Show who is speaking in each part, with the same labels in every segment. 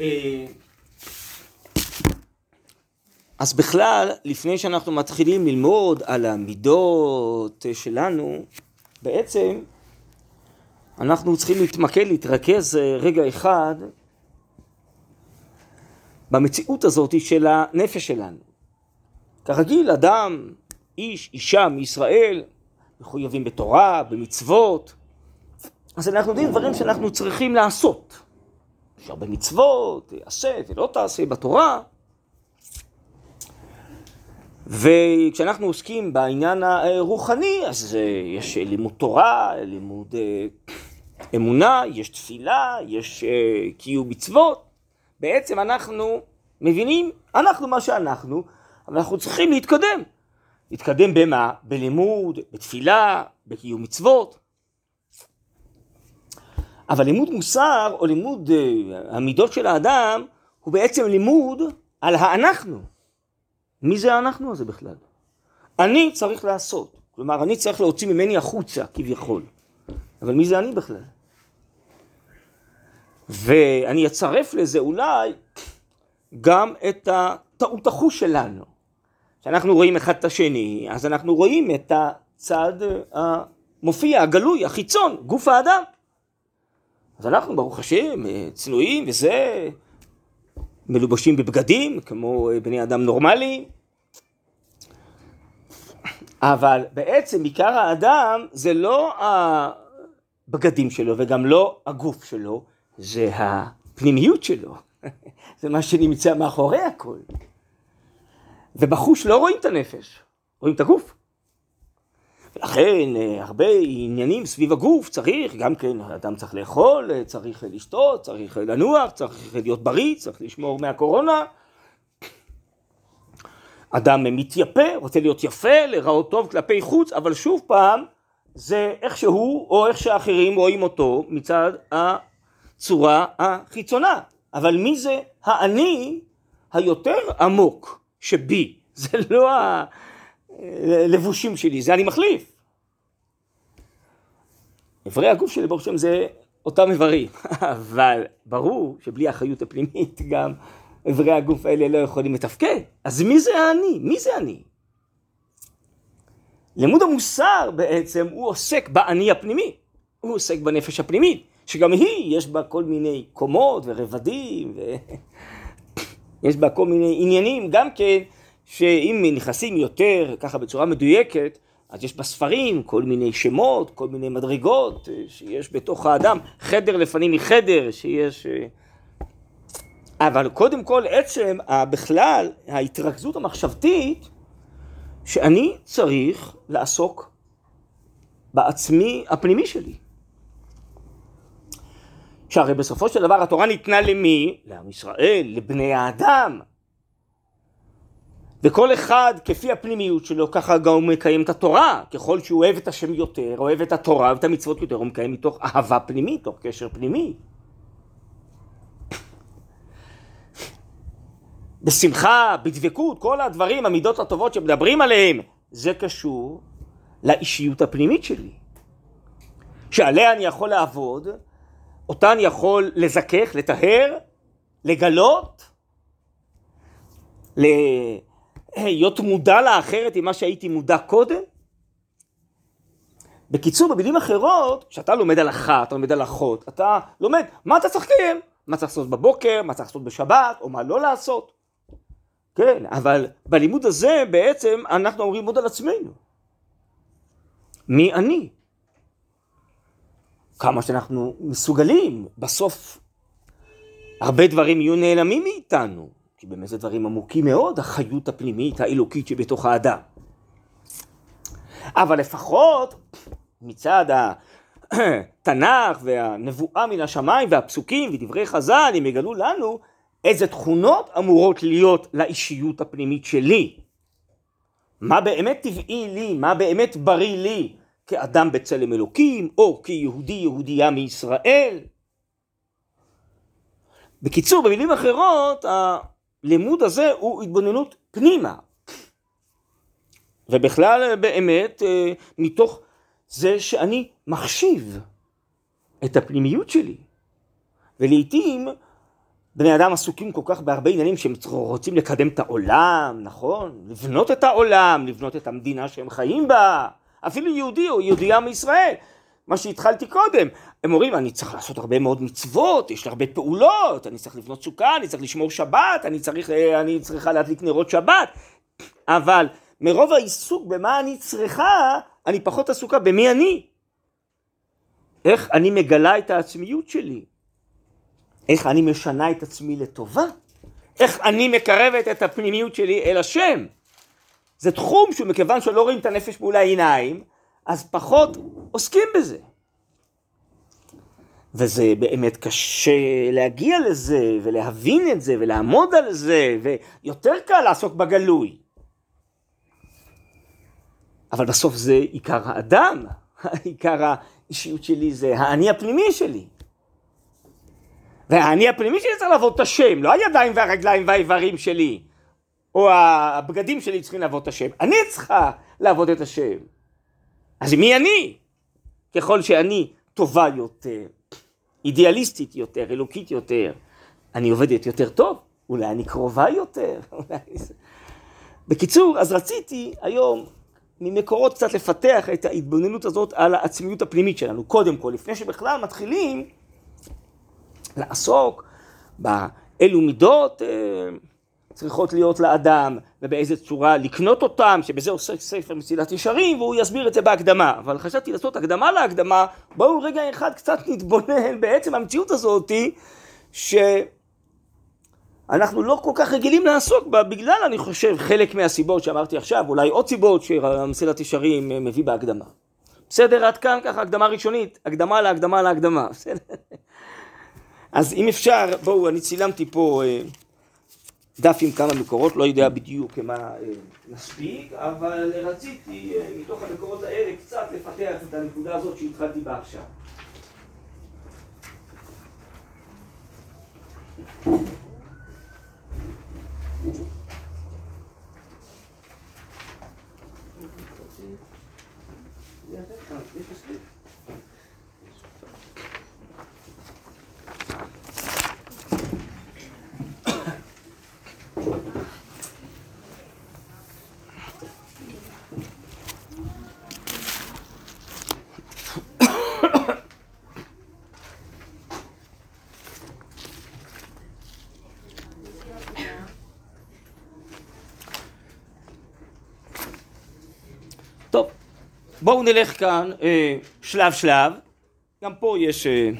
Speaker 1: אה, אז בכלל, לפני שאנחנו מתחילים ללמוד על המידות שלנו, בעצם אנחנו צריכים להתמקד, להתרכז אה, רגע אחד במציאות הזאת של הנפש שלנו. כרגיל, אדם, איש, אישה מישראל, מחויבים בתורה, במצוות, אז אנחנו יודעים דברים שאנחנו צריכים לעשות. יש הרבה מצוות, עשה ולא תעשה בתורה. וכשאנחנו עוסקים בעניין הרוחני, אז יש לימוד תורה, לימוד אה, אמונה, יש תפילה, יש אה, קיום מצוות. בעצם אנחנו מבינים, אנחנו מה שאנחנו, אבל אנחנו צריכים להתקדם. להתקדם במה? בלימוד, בתפילה, בקיום מצוות. אבל לימוד מוסר, או לימוד אה, המידות של האדם, הוא בעצם לימוד על האנחנו. מי זה האנחנו הזה בכלל? אני צריך לעשות. כלומר, אני צריך להוציא ממני החוצה, כביכול. אבל מי זה אני בכלל? ואני אצרף לזה אולי גם את הטעות החוש שלנו. כשאנחנו רואים אחד את השני, אז אנחנו רואים את הצד המופיע, הגלוי, החיצון, גוף האדם. אז אנחנו, ברוך השם, צנועים וזה, מלובשים בבגדים, כמו בני אדם נורמליים. אבל בעצם עיקר האדם זה לא הבגדים שלו וגם לא הגוף שלו, זה הפנימיות שלו. זה מה שנמצא מאחורי הכל. ובחוש לא רואים את הנפש, רואים את הגוף. ולכן אה, הרבה עניינים סביב הגוף צריך, גם כן, אדם צריך לאכול, אה, צריך לשתות, צריך לנוח, צריך להיות בריא, צריך לשמור מהקורונה. אדם מתייפה, רוצה להיות יפה, להיראות טוב כלפי חוץ, אבל שוב פעם, זה איך שהוא או איך שאחרים רואים אותו מצד הצורה החיצונה. אבל מי זה האני היותר עמוק שבי? זה לא הלבושים שלי, זה אני מחליף. איברי הגוף שלי ברוך השם זה אותם איברים, אבל ברור שבלי האחריות הפנימית גם איברי הגוף האלה לא יכולים לתפקד. אז מי זה האני? מי זה אני? לימוד המוסר בעצם הוא עוסק באני הפנימי, הוא עוסק בנפש הפנימית, שגם היא יש בה כל מיני קומות ורבדים, ויש בה כל מיני עניינים, גם כן, שאם נכנסים יותר ככה בצורה מדויקת, אז יש בספרים כל מיני שמות, כל מיני מדרגות שיש בתוך האדם, חדר לפנים מחדר, שיש... אבל קודם כל עצם בכלל ההתרכזות המחשבתית שאני צריך לעסוק בעצמי הפנימי שלי. שהרי בסופו של דבר התורה ניתנה למי? לעם ישראל, לבני האדם. וכל אחד כפי הפנימיות שלו ככה גם הוא מקיים את התורה. ככל שהוא אוהב את השם יותר אוהב את התורה ואת המצוות יותר הוא מקיים מתוך אהבה פנימית מתוך קשר פנימי. בשמחה, בדבקות, כל הדברים, המידות הטובות שמדברים עליהם, זה קשור לאישיות הפנימית שלי. שעליה אני יכול לעבוד, אותה אני יכול לזכך, לטהר, לגלות, להיות מודע לאחרת עם מה שהייתי מודע קודם. בקיצור, במילים אחרות, כשאתה לומד הלכה, אתה לומד הלכות, אתה לומד מה אתה צריך לקיים, מה צריך לעשות בבוקר, מה צריך לעשות בשבת, או מה לא לעשות. כן, אבל בלימוד הזה בעצם אנחנו אומרים ללמוד על עצמנו. מי אני? כמה שאנחנו מסוגלים, בסוף הרבה דברים יהיו נעלמים מאיתנו, כי באמת זה דברים עמוקים מאוד, החיות הפנימית האלוקית שבתוך האדם. אבל לפחות מצד התנ"ך והנבואה מן השמיים והפסוקים ודברי חז"ל, הם יגלו לנו איזה תכונות אמורות להיות לאישיות הפנימית שלי. מה באמת טבעי לי, מה באמת בריא לי כאדם בצלם אלוקים, או כיהודי יהודייה מישראל. בקיצור, במילים אחרות, הלימוד הזה הוא התבוננות פנימה. ובכלל באמת אה, מתוך זה שאני מחשיב את הפנימיות שלי. ולעיתים בני אדם עסוקים כל כך בהרבה עניינים שהם רוצים לקדם את העולם, נכון? לבנות את העולם, לבנות את המדינה שהם חיים בה. אפילו יהודי או יהודייה מישראל. מה שהתחלתי קודם, הם אומרים, אני צריך לעשות הרבה מאוד מצוות, יש לי הרבה פעולות, אני צריך לבנות סוכה, אני צריך לשמור שבת, אני, צריך, אה, אני צריכה להדליק נרות שבת, אבל מרוב העיסוק במה אני צריכה, אני פחות עסוקה במי אני. איך אני מגלה את העצמיות שלי, איך אני משנה את עצמי לטובה, איך אני מקרבת את הפנימיות שלי אל השם. זה תחום שמכיוון שלא רואים את הנפש מול העיניים, אז פחות עוסקים בזה. וזה באמת קשה להגיע לזה, ולהבין את זה, ולעמוד על זה, ויותר קל לעסוק בגלוי. אבל בסוף זה עיקר האדם, עיקר האישיות שלי זה האני הפנימי שלי. והאני הפנימי שלי צריך לעבוד את השם, לא הידיים והרגליים והאיברים שלי, או הבגדים שלי צריכים לעבוד את השם. אני צריכה לעבוד את השם. אז מי אני? ככל שאני טובה יותר, אידיאליסטית יותר, אלוקית יותר, אני עובדת יותר טוב, אולי אני קרובה יותר. בקיצור, אז רציתי היום ממקורות קצת לפתח את ההתבוננות הזאת על העצמיות הפנימית שלנו, קודם כל, לפני שבכלל מתחילים לעסוק באילו מידות אה, צריכות להיות לאדם ובאיזה צורה לקנות אותם, שבזה עוסק ספר מסילת ישרים והוא יסביר את זה בהקדמה. אבל חשבתי לעשות הקדמה להקדמה, בואו רגע אחד קצת נתבונן בעצם המציאות הזאתי שאנחנו לא כל כך רגילים לעסוק בה בגלל אני חושב חלק מהסיבות שאמרתי עכשיו, אולי עוד סיבות שמסילת ישרים מביא בהקדמה. בסדר עד כאן ככה הקדמה ראשונית, הקדמה להקדמה להקדמה, בסדר? אז אם אפשר, בואו, אני צילמתי פה אה, דף עם כמה מקורות, לא יודע בדיוק מה אה, נספיק, אבל רציתי אה, מתוך המקורות האלה קצת לפתח את הנקודה הזאת שהתחלתי בה עכשיו. בואו נלך כאן אה, שלב שלב, גם פה יש אה,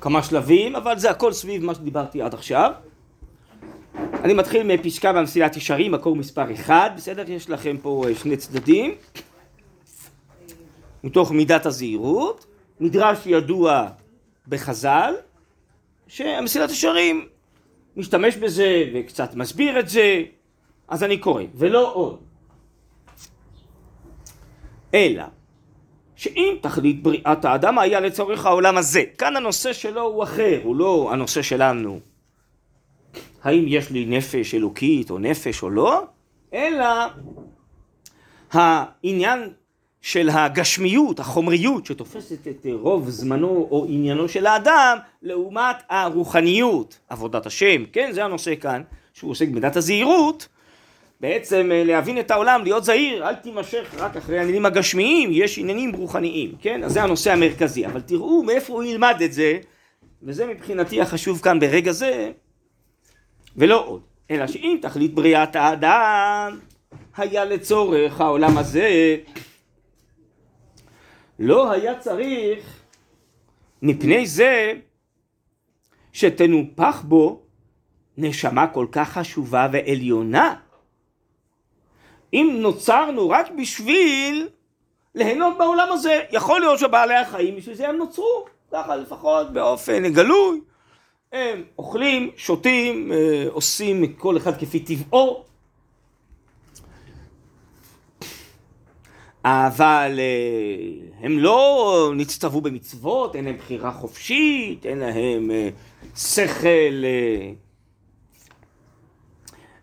Speaker 1: כמה שלבים, אבל זה הכל סביב מה שדיברתי עד עכשיו. אני מתחיל מפסקה במסילת ישרים, מקור מספר 1, בסדר? יש לכם פה אה, שני צדדים, מתוך מידת הזהירות, מדרש ידוע בחז"ל, שהמסילת ישרים משתמש בזה וקצת מסביר את זה, אז אני קורא, ולא עוד. אלא שאם תכלית בריאת האדם היה לצורך העולם הזה, כאן הנושא שלו הוא אחר, הוא לא הנושא שלנו. האם יש לי נפש אלוקית או נפש או לא, אלא העניין של הגשמיות, החומריות שתופסת את רוב זמנו או עניינו של האדם לעומת הרוחניות, עבודת השם, כן זה הנושא כאן, שהוא עוסק במידת הזהירות, בעצם אה, להבין את העולם, להיות זהיר, אל תימשך רק אחרי העניינים הגשמיים, יש עניינים רוחניים, כן? אז זה הנושא המרכזי, אבל תראו מאיפה הוא ילמד את זה, וזה מבחינתי החשוב כאן ברגע זה, ולא עוד, אלא שאם תכלית בריאת האדם היה לצורך העולם הזה, לא היה צריך מפני זה שתנופח בו נשמה כל כך חשובה ועליונה אם נוצרנו רק בשביל ליהנות בעולם הזה, יכול להיות שבעלי החיים בשביל זה הם נוצרו, ככה לפחות באופן גלוי. הם אוכלים, שותים, אה, עושים כל אחד כפי טבעו. אבל אה, הם לא נצטוו במצוות, אין להם בחירה חופשית, אין להם אה, שכל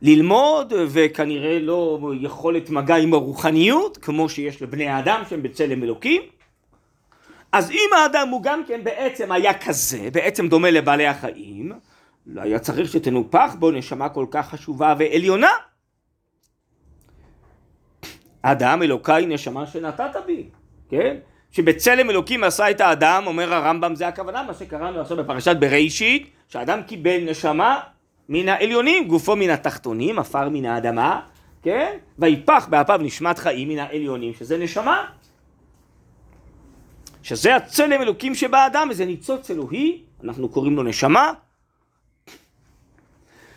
Speaker 1: ללמוד וכנראה לא יכולת מגע עם הרוחניות כמו שיש לבני האדם שהם בצלם אלוקים אז אם האדם הוא גם כן בעצם היה כזה, בעצם דומה לבעלי החיים לא היה צריך שתנופח בו נשמה כל כך חשובה ועליונה. אדם אלוקיי נשמה שנתת בי, כן? שבצלם אלוקים עשה את האדם, אומר הרמב"ם, זה הכוונה, מה שקראנו עכשיו בפרשת בראשית, שאדם קיבל נשמה מן העליונים, גופו מן התחתונים, עפר מן האדמה, כן? ויפח באפיו נשמת חיים מן העליונים, שזה נשמה. שזה הצלם אלוקים שבאדם, וזה ניצוץ אלוהי, אנחנו קוראים לו נשמה,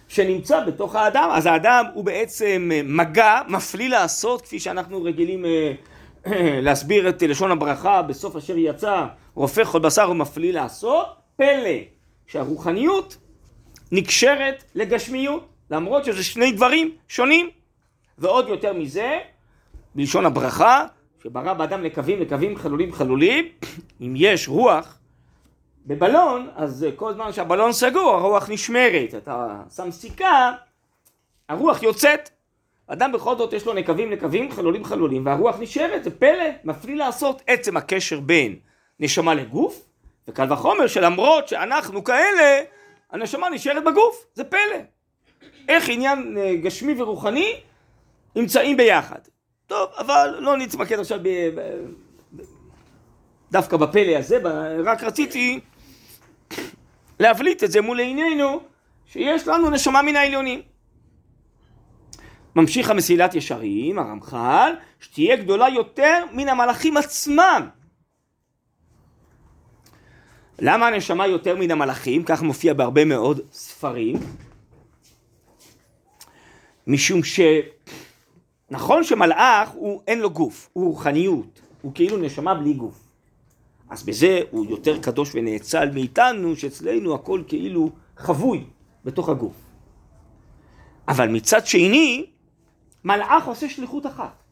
Speaker 1: שנמצא בתוך האדם, אז האדם הוא בעצם מגע, מפליא לעשות, כפי שאנחנו רגילים אה, להסביר את לשון הברכה בסוף אשר יצא, רופא כל בשר ומפליא לעשות, פלא שהרוחניות נקשרת לגשמיות, למרות שזה שני דברים שונים. ועוד יותר מזה, בלשון הברכה, שברא באדם לקווים, לקווים חלולים חלולים, אם יש רוח בבלון, אז כל זמן שהבלון סגור, הרוח נשמרת. אתה שם סיכה, הרוח יוצאת. אדם בכל זאת יש לו נקבים נקבים, חלולים חלולים, והרוח נשארת, זה פלא, מפליא לעשות עצם הקשר בין נשמה לגוף, וקל וחומר שלמרות שאנחנו כאלה, הנשמה נשארת בגוף, זה פלא. איך עניין אה, גשמי ורוחני נמצאים ביחד. טוב, אבל לא נתמקד עכשיו ב... דווקא בפלא הזה, רק רציתי להבליט את זה מול עינינו, שיש לנו נשמה מן העליונים. ממשיך המסילת ישרים, הרמח"ל, שתהיה גדולה יותר מן המלאכים עצמם. למה הנשמה יותר מן המלאכים? כך מופיע בהרבה מאוד ספרים. משום שנכון שמלאך הוא אין לו גוף, הוא רוחניות, הוא כאילו נשמה בלי גוף. אז בזה הוא יותר קדוש ונאצל מאיתנו, שאצלנו הכל כאילו חבוי בתוך הגוף. אבל מצד שני, מלאך עושה שליחות אחת.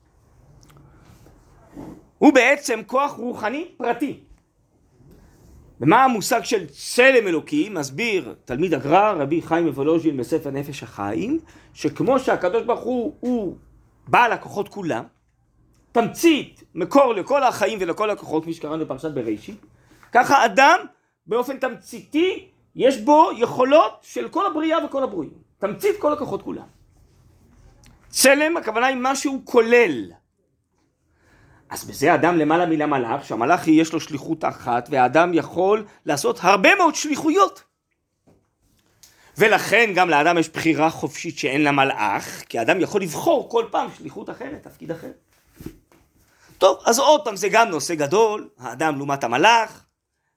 Speaker 1: הוא בעצם כוח רוחני פרטי. ומה המושג של צלם אלוקי? מסביר תלמיד הגר"א, רבי חיים מוולוז'ין בספר נפש החיים, שכמו שהקדוש ברוך הוא, הוא בעל הכוחות כולם, תמצית, מקור לכל החיים ולכל הכוחות, כפי שקראנו בפרשת בראשית, ככה אדם באופן תמציתי, יש בו יכולות של כל הבריאה וכל הברואים. תמצית כל הכוחות כולם. צלם, הכוונה היא משהו כולל. אז בזה אדם למעלה מן המלאך, שהמלאך יש לו שליחות אחת, והאדם יכול לעשות הרבה מאוד שליחויות. ולכן גם לאדם יש בחירה חופשית שאין למלאך, כי האדם יכול לבחור כל פעם שליחות אחרת, תפקיד אחר. טוב, אז עוד פעם זה גם נושא גדול, האדם לעומת המלאך,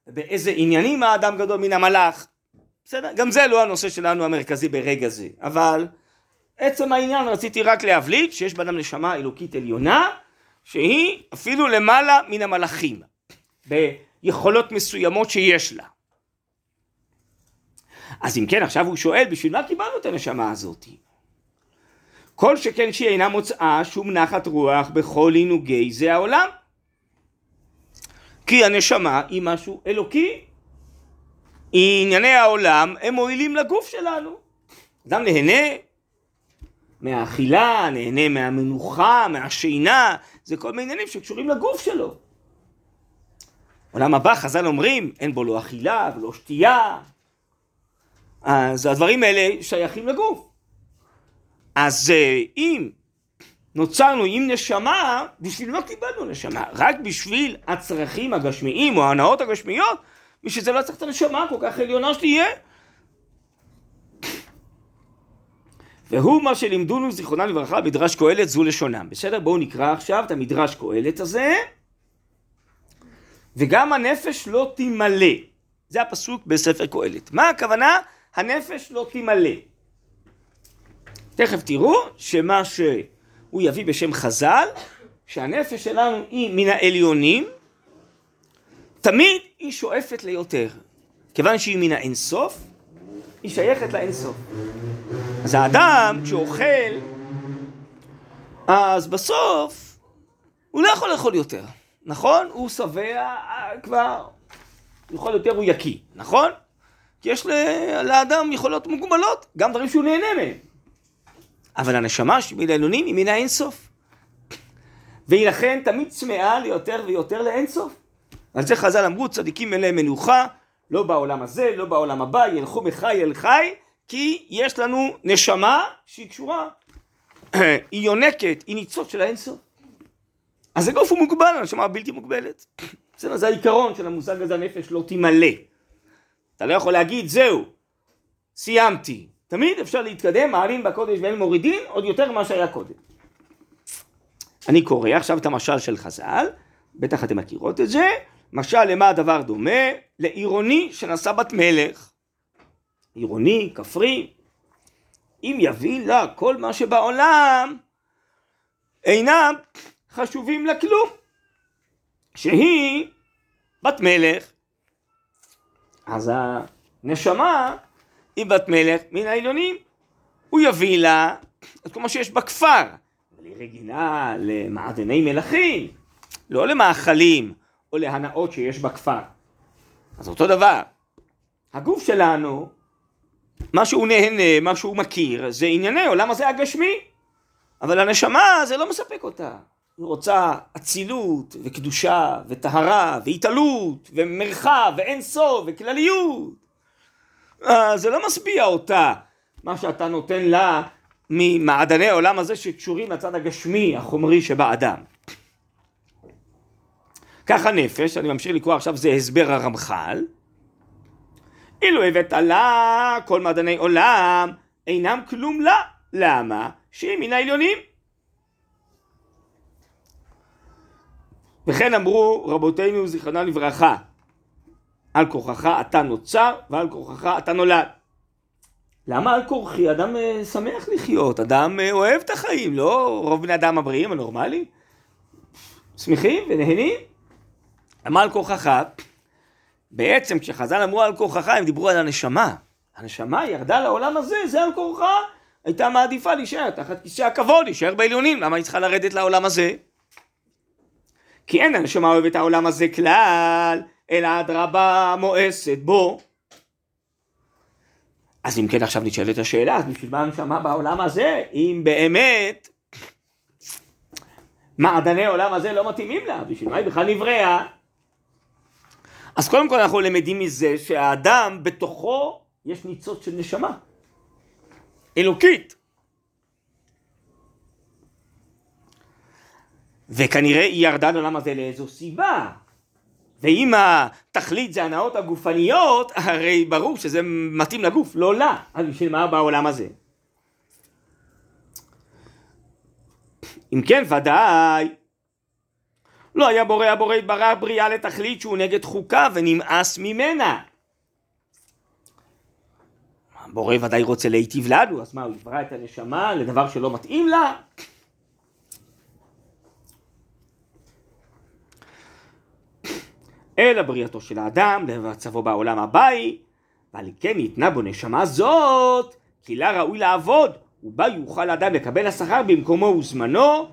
Speaker 1: באיזה עניינים האדם גדול מן המלאך. בסדר? גם זה לא הנושא שלנו המרכזי ברגע זה, אבל עצם העניין רציתי רק להבליט שיש באדם נשמה אלוקית עליונה, שהיא אפילו למעלה מן המלאכים, ביכולות מסוימות שיש לה. אז אם כן, עכשיו הוא שואל, בשביל מה קיבלנו את הנשמה הזאת? כל שכן שהיא אינה מוצאה שום נחת רוח בכל עינוגי זה העולם. כי הנשמה היא משהו אלוקי. ענייני העולם הם מועילים לגוף שלנו. אדם נהנה מהאכילה, נהנה מהמנוחה, מהשינה, זה כל מיני עניינים שקשורים לגוף שלו. עולם הבא, חז"ל אומרים, אין בו לא אכילה ולא שתייה. אז הדברים האלה שייכים לגוף. אז אה, אם נוצרנו עם נשמה, בשביל מה קיבלנו נשמה? רק בשביל הצרכים הגשמיים או ההנאות הגשמיות? בשביל זה לא צריך את הנשמה כל כך עליונה שתהיה. והוא מה שלימדונו זיכרונם לברכה מדרש קהלת זו לשונם. בסדר? בואו נקרא עכשיו את המדרש קהלת הזה. וגם הנפש לא תמלא. זה הפסוק בספר קהלת. מה הכוונה? הנפש לא תמלא. תכף תראו שמה שהוא יביא בשם חז"ל, שהנפש שלנו היא מן העליונים, תמיד היא שואפת ליותר. כיוון שהיא מן האינסוף, היא שייכת לאינסוף. אז האדם, כשהוא אוכל, אז בסוף הוא לא יכול לאכול יותר, נכון? הוא שבע כבר, יכול יותר הוא יקיא, נכון? כי יש לאדם יכולות מוגבלות, גם דברים שהוא נהנה מהם. אבל הנשמה שמן העליונים היא מן האינסוף. והיא לכן תמיד צמאה ליותר ויותר לאינסוף. על זה חז"ל אמרו, צדיקים להם מנוחה, לא בעולם הזה, לא בעולם הבא, ילכו מחי אל חי, כי יש לנו נשמה שהיא קשורה, היא יונקת, היא ניצוץ של האינסוף. אז הגוף הוא מוגבל, הנשמה בלתי מוגבלת. בסדר, זה העיקרון של המושג הזה, הנפש לא תמלא. אתה לא יכול להגיד, זהו, סיימתי. תמיד אפשר להתקדם, מעלים בקודש ואין מורידין, עוד יותר ממה שהיה קודם. אני קורא עכשיו את המשל של חז"ל, בטח אתם מכירות את זה, משל למה הדבר דומה? לעירוני שנשא בת מלך. עירוני, כפרי, אם יביא לה כל מה שבעולם, אינם חשובים לה כלום. שהיא בת מלך. אז הנשמה היא בת מלך מן העליונים. הוא יביא לה את כל מה שיש בכפר. אבל היא רגילה למעדני מלכים, לא למאכלים או להנאות שיש בכפר. אז אותו דבר. הגוף שלנו, מה שהוא נהנה, מה שהוא מכיר, זה ענייני עולם הזה הגשמי. אבל הנשמה זה לא מספק אותה. היא רוצה אצילות וקדושה וטהרה והתעלות ומרחב ואין סוף וכלליות. אה, זה לא משביע אותה, מה שאתה נותן לה ממעדני העולם הזה שקשורים לצד הגשמי החומרי שבאדם. כך הנפש, אני ממשיך לקרוא עכשיו זה הסבר הרמח"ל, אילו הבאת לה כל מעדני עולם אינם כלום לה, למה? שהיא מן העליונים. וכן אמרו רבותינו זיכרונם לברכה, על כורחך אתה נוצר ועל כורחך אתה נולד. למה על כורחי? אדם אה, שמח לחיות, אדם אה, אוהב את החיים, לא רוב בני אדם הבריאים הנורמליים? שמחים ונהנים? למה על כורחך? בעצם כשחז"ל אמרו על כורחך הם דיברו על הנשמה. הנשמה ירדה לעולם הזה, זה על כורחה. הייתה מעדיפה להישאר תחת כיסא הכבוד, להישאר בעליונים, למה היא צריכה לרדת לעולם הזה? כי אין הנשמה אוהבת העולם הזה כלל, אלא אדרבה מואסת בו. אז אם כן עכשיו נשאלת השאלה, אז בשביל מה הנשמה בעולם הזה, אם באמת מעדני העולם הזה לא מתאימים לה, בשביל מה היא בכלל נבראה? אז קודם כל אנחנו למדים מזה שהאדם בתוכו יש ניצוץ של נשמה, אלוקית. וכנראה היא ירדה לעולם הזה לאיזו סיבה. ואם התכלית זה הנאות הגופניות, הרי ברור שזה מתאים לגוף, לא לה. אז בשביל מה בעולם הזה? אם כן, ודאי. לא היה בורא הבורא יתברך בריאה לתכלית שהוא נגד חוקה ונמאס ממנה. הבורא ודאי רוצה להיטיב לנו, אז מה, הוא יברא את הנשמה לדבר שלא מתאים לה? אלא בריאתו של האדם, למצבו בעולם הבאי, ועל כן ניתנה בו נשמה זאת, כי לה ראוי לעבוד, ובה יוכל האדם לקבל השכר במקומו וזמנו,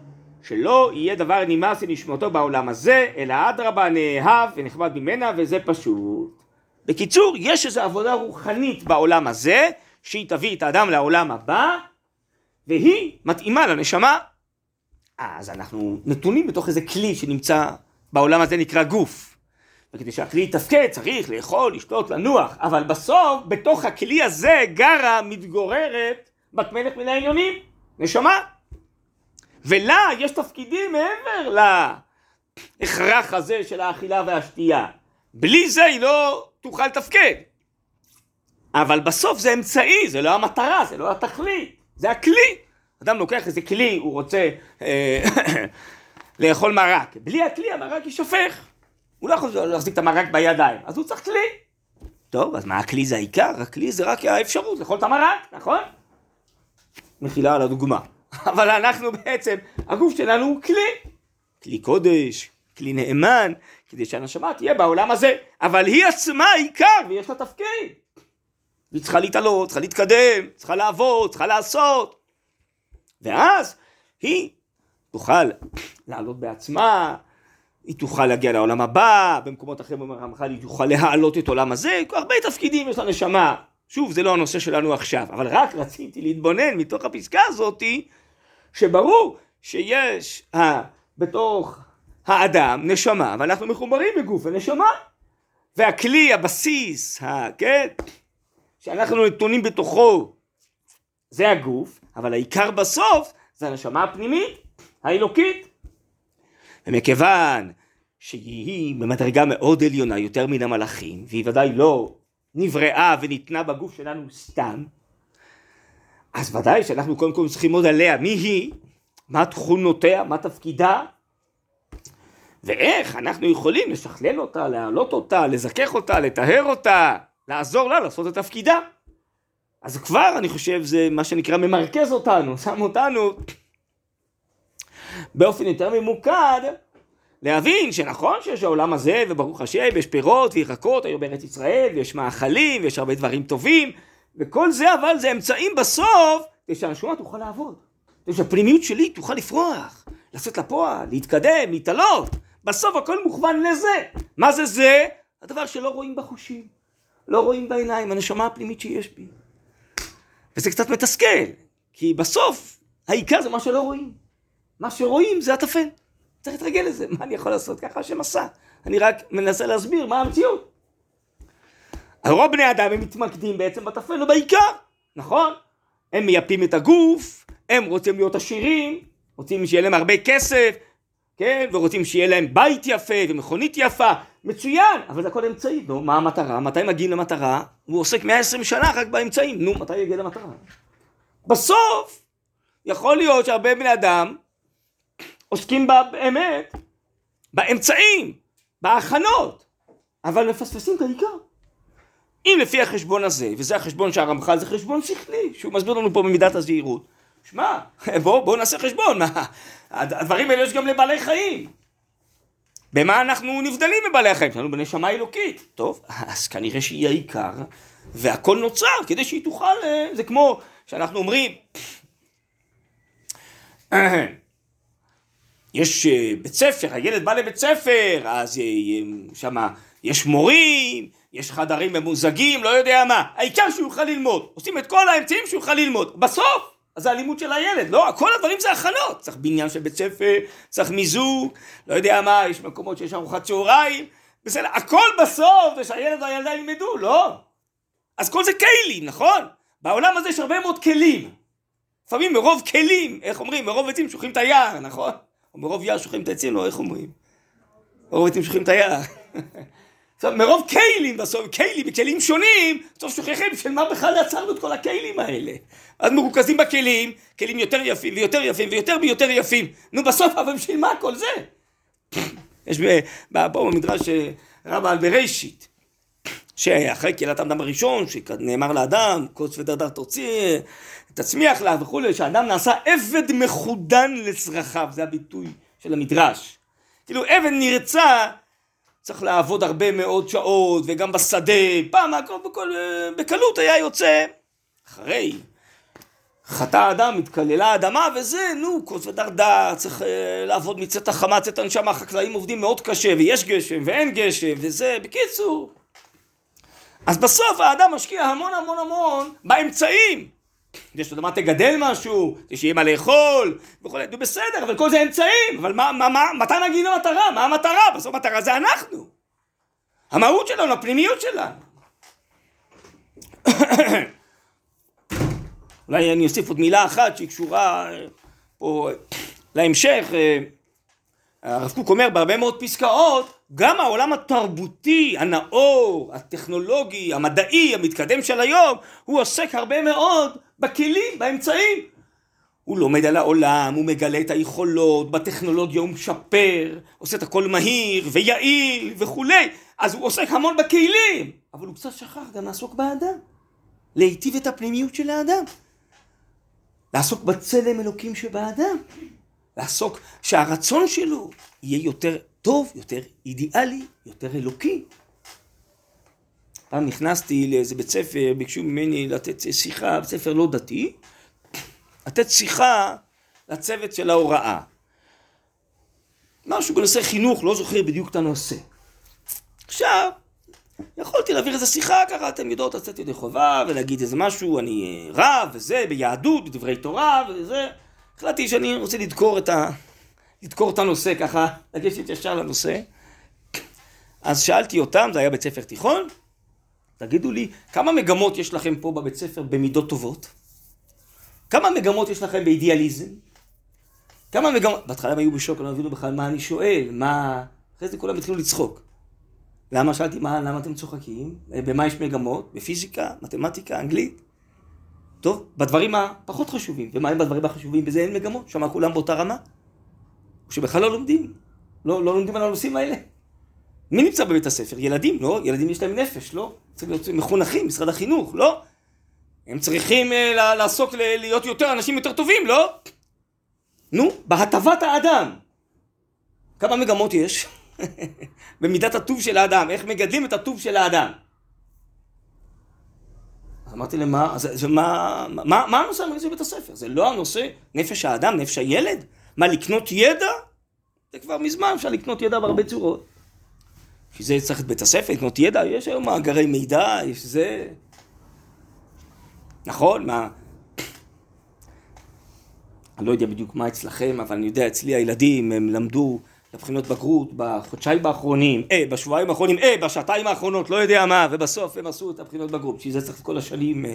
Speaker 1: שלא יהיה דבר נמאס לנשמתו בעולם הזה, אלא אדרבה נאהב ונכבד ממנה, וזה פשוט. בקיצור, יש איזו עבודה רוחנית בעולם הזה, שהיא תביא את האדם לעולם הבא, והיא מתאימה לנשמה. אז אנחנו נתונים בתוך איזה כלי שנמצא בעולם הזה נקרא גוף. וכדי שהכלי יתפקד צריך לאכול, לשתות, לנוח, אבל בסוף, בתוך הכלי הזה גרה, מתגוררת, בת מלך מן העליונים, נשמה. ולה יש תפקידים מעבר להכרח הזה של האכילה והשתייה. בלי זה היא לא תוכל לתפקד. אבל בסוף זה אמצעי, זה לא המטרה, זה לא התכלית, זה הכלי. אדם לוקח איזה כלי, הוא רוצה אה, לאכול מרק. בלי הכלי המרק יישפך. הוא לא יכול להחזיק את המרק בידיים, אז הוא צריך כלי. טוב, אז מה הכלי זה העיקר? הכלי זה רק האפשרות לאכול את המרק, נכון? מחילה על הדוגמה. אבל אנחנו בעצם, הגוף שלנו הוא כלי. כלי קודש, כלי נאמן, כדי שהנשמה תהיה בעולם הזה. אבל היא עצמה עיקר, ויש לה תפקיד. היא צריכה להתעלות, צריכה להתקדם, צריכה לעבוד, צריכה לעשות. ואז היא תוכל לעלות בעצמה, היא תוכל להגיע לעולם הבא, במקומות אחרים אומר הרמח"ל היא תוכל להעלות את עולם הזה, הרבה תפקידים יש לנשמה. שוב, זה לא הנושא שלנו עכשיו, אבל רק רציתי להתבונן מתוך הפסקה הזאתי, שברור שיש ה, בתוך האדם נשמה, ואנחנו מחוברים בגוף הנשמה. והכלי, הבסיס, ה, כן, שאנחנו נתונים בתוכו, זה הגוף, אבל העיקר בסוף זה הנשמה הפנימית, האלוקית. ומכיוון שהיא במדרגה מאוד עליונה יותר מן המלאכים, והיא ודאי לא נבראה וניתנה בגוף שלנו סתם, אז ודאי שאנחנו קודם כל צריכים ללמוד עליה. מי היא, מה תכונותיה, מה תפקידה, ואיך אנחנו יכולים לשכלל אותה, להעלות אותה, לזכך אותה, לטהר אותה, לעזור לה לעשות את תפקידה. אז כבר אני חושב זה מה שנקרא ממרכז אותנו, שם אותנו באופן יותר ממוקד להבין שנכון שיש העולם הזה וברוך השם יש פירות וירקות היום בארץ ישראל ויש מאכלים ויש הרבה דברים טובים וכל זה אבל זה אמצעים בסוף כדי שהנשומה תוכל לעבוד. כדי שהפנימיות שלי תוכל לפרוח לצאת לפועל, להתקדם, להתעלות. בסוף הכל מוכוון לזה. מה זה זה? הדבר שלא רואים בחושים לא רואים בעיניים, הנשמה הפנימית שיש בי. וזה קצת מתסכל כי בסוף העיקר זה מה שלא רואים. מה שרואים זה הטפל צריך להתרגל לזה, מה אני יכול לעשות? ככה השם עשה. אני רק מנסה להסביר מה המציאות. רוב בני אדם הם מתמקדים בעצם בטפל ובעיקר, נכון? הם מייפים את הגוף, הם רוצים להיות עשירים, רוצים שיהיה להם הרבה כסף, כן? ורוצים שיהיה להם בית יפה ומכונית יפה, מצוין, אבל זה הכל אמצעי. נו, מה המטרה? מתי מגיעים למטרה? הוא עוסק 120 שנה רק באמצעים, נו, מתי יגיע למטרה? בסוף, יכול להיות שהרבה בני אדם עוסקים באמת באמצעים, בהכנות, אבל מפספסים את העיקר. אם לפי החשבון הזה, וזה החשבון שהרמח"ל זה חשבון שכלי, שהוא מסביר לנו פה במידת הזהירות, שמע, בואו בוא נעשה חשבון, מה, הדברים האלה יש גם לבעלי חיים. במה אנחנו נבדלים מבעלי החיים? יש לנו בנשמה אלוקית. טוב, אז כנראה שהיא העיקר, והכל נוצר כדי שהיא תוכל, אה, זה כמו שאנחנו אומרים, יש אה, בית ספר, הילד בא לבית ספר, אז אה, שמה יש מורים, יש חדרים ממוזגים, לא יודע מה, העיקר שהוא יוכל ללמוד, עושים את כל האמצעים שהוא יוכל ללמוד, בסוף אז הלימוד של הילד, לא, כל הדברים זה הכנות, צריך בניין של בית ספר, צריך מיזוג, לא יודע מה, יש מקומות שיש ארוחת צהריים, בסדר, הכל בסוף זה שהילד והילדה ילמדו, לא? אז כל זה כלים, נכון? בעולם הזה יש הרבה מאוד כלים. לפעמים מרוב כלים, איך אומרים, מרוב עצים שולחים את היער, נכון? מרוב יער שוכרים את העצים, לא, איך אומרים? מרוב עצים שוכרים את היער. עכשיו, מרוב כלים בסוף, כלים, כלים שונים, בסוף שוכחים של מה בכלל יצרנו את כל הכלים האלה. אז מרוכזים בכלים, כלים יותר יפים ויותר יפים ויותר ויותר יפים. נו בסוף, אבל בשביל מה כל זה? יש פה במדרש רבה על בראשית, שאחרי קהילת האדם הראשון, שנאמר לאדם, קוץ ודרדר תוציא, תצמיח לה וכולי, שאדם נעשה עבד מחודן לצרכיו, זה הביטוי של המדרש. כאילו עבד נרצע צריך לעבוד הרבה מאוד שעות, וגם בשדה, פעם הכל בכל, בקלות היה יוצא, אחרי חטא האדם, התקללה האדמה וזה, נו, כוס ודרדר, צריך uh, לעבוד מצאת החמה, צאת הנשמה, החקלאים עובדים מאוד קשה, ויש גשם ואין גשם, וזה, בקיצור. אז בסוף האדם משקיע המון המון המון באמצעים. כדי שאתה יודע מה תגדל משהו, כדי שיהיה מה לאכול, וכולי, נו בסדר, אבל כל זה אמצעים, אבל מה, מה, מה, מתי נגיד למטרה? מה המטרה? בסוף המטרה זה אנחנו. המהות שלנו, הפנימיות שלנו. אולי אני אוסיף עוד מילה אחת שהיא קשורה אה, פה להמשך. אה, הרב קוק אומר בהרבה מאוד פסקאות, גם העולם התרבותי, הנאור, הטכנולוגי, המדעי, המתקדם של היום, הוא עוסק הרבה מאוד בכלים, באמצעים. הוא לומד על העולם, הוא מגלה את היכולות, בטכנולוגיה הוא משפר, עושה את הכל מהיר ויעיל וכולי, אז הוא עוסק המון בכלים, אבל הוא קצת שכח גם לעסוק באדם, להיטיב את הפנימיות של האדם, לעסוק בצלם אלוקים שבאדם, לעסוק שהרצון שלו יהיה יותר טוב, יותר אידיאלי, יותר אלוקי. פעם נכנסתי לאיזה בית ספר, ביקשו ממני לתת שיחה, בית ספר לא דתי, לתת שיחה לצוות של ההוראה. משהו בנושא חינוך, לא זוכר בדיוק את הנושא. עכשיו, יכולתי להעביר איזה שיחה ככה, אתם יודעות לצאת ידי חובה ולהגיד איזה משהו, אני רב וזה, ביהדות, בדברי תורה וזה. החלטתי שאני רוצה לדקור את, ה... לדקור את הנושא ככה, לגשת ישר לנושא. אז שאלתי אותם, זה היה בית ספר תיכון, תגידו לי, כמה מגמות יש לכם פה בבית ספר במידות טובות? כמה מגמות יש לכם באידיאליזם? כמה מגמות... בהתחלה הם היו בשוק, לא הבינו בכלל מה אני שואל, מה... אחרי זה כולם התחילו לצחוק. למה? שאלתי, מה, למה אתם צוחקים? במה יש מגמות? בפיזיקה, מתמטיקה, אנגלית? טוב, בדברים הפחות חשובים. ומה הם בדברים החשובים? בזה אין מגמות. שם כולם באותה רמה. שבכלל לא לומדים. לא, לא לומדים על הנושאים האלה. מי נמצא בבית הספר? ילדים, לא? ילדים יש להם נפש, לא? צריכים להיות מחונכים, משרד החינוך, לא? הם צריכים uh, לעסוק, להיות יותר אנשים יותר טובים, לא? נו, בהטבת האדם. כמה מגמות יש? במידת הטוב של האדם, איך מגדלים את הטוב של האדם. אז אמרתי להם, מה, מה, מה, מה הנושא המרכזי בבית הספר? זה לא הנושא נפש האדם, נפש הילד? מה, לקנות ידע? זה כבר מזמן, אפשר לקנות ידע בהרבה צורות. בשביל זה צריך את בית הספר, לקנות ידע, יש היום מאגרי מידע, יש זה... נכון, מה... אני לא יודע בדיוק מה אצלכם, אבל אני יודע, אצלי הילדים, הם למדו לבחינות בגרות בחודשיים האחרונים, אה, בשבועיים האחרונים, אה, בשעתיים האחרונות, לא יודע מה, ובסוף הם עשו את הבחינות בגרות. בשביל זה צריך את כל השנים, אה,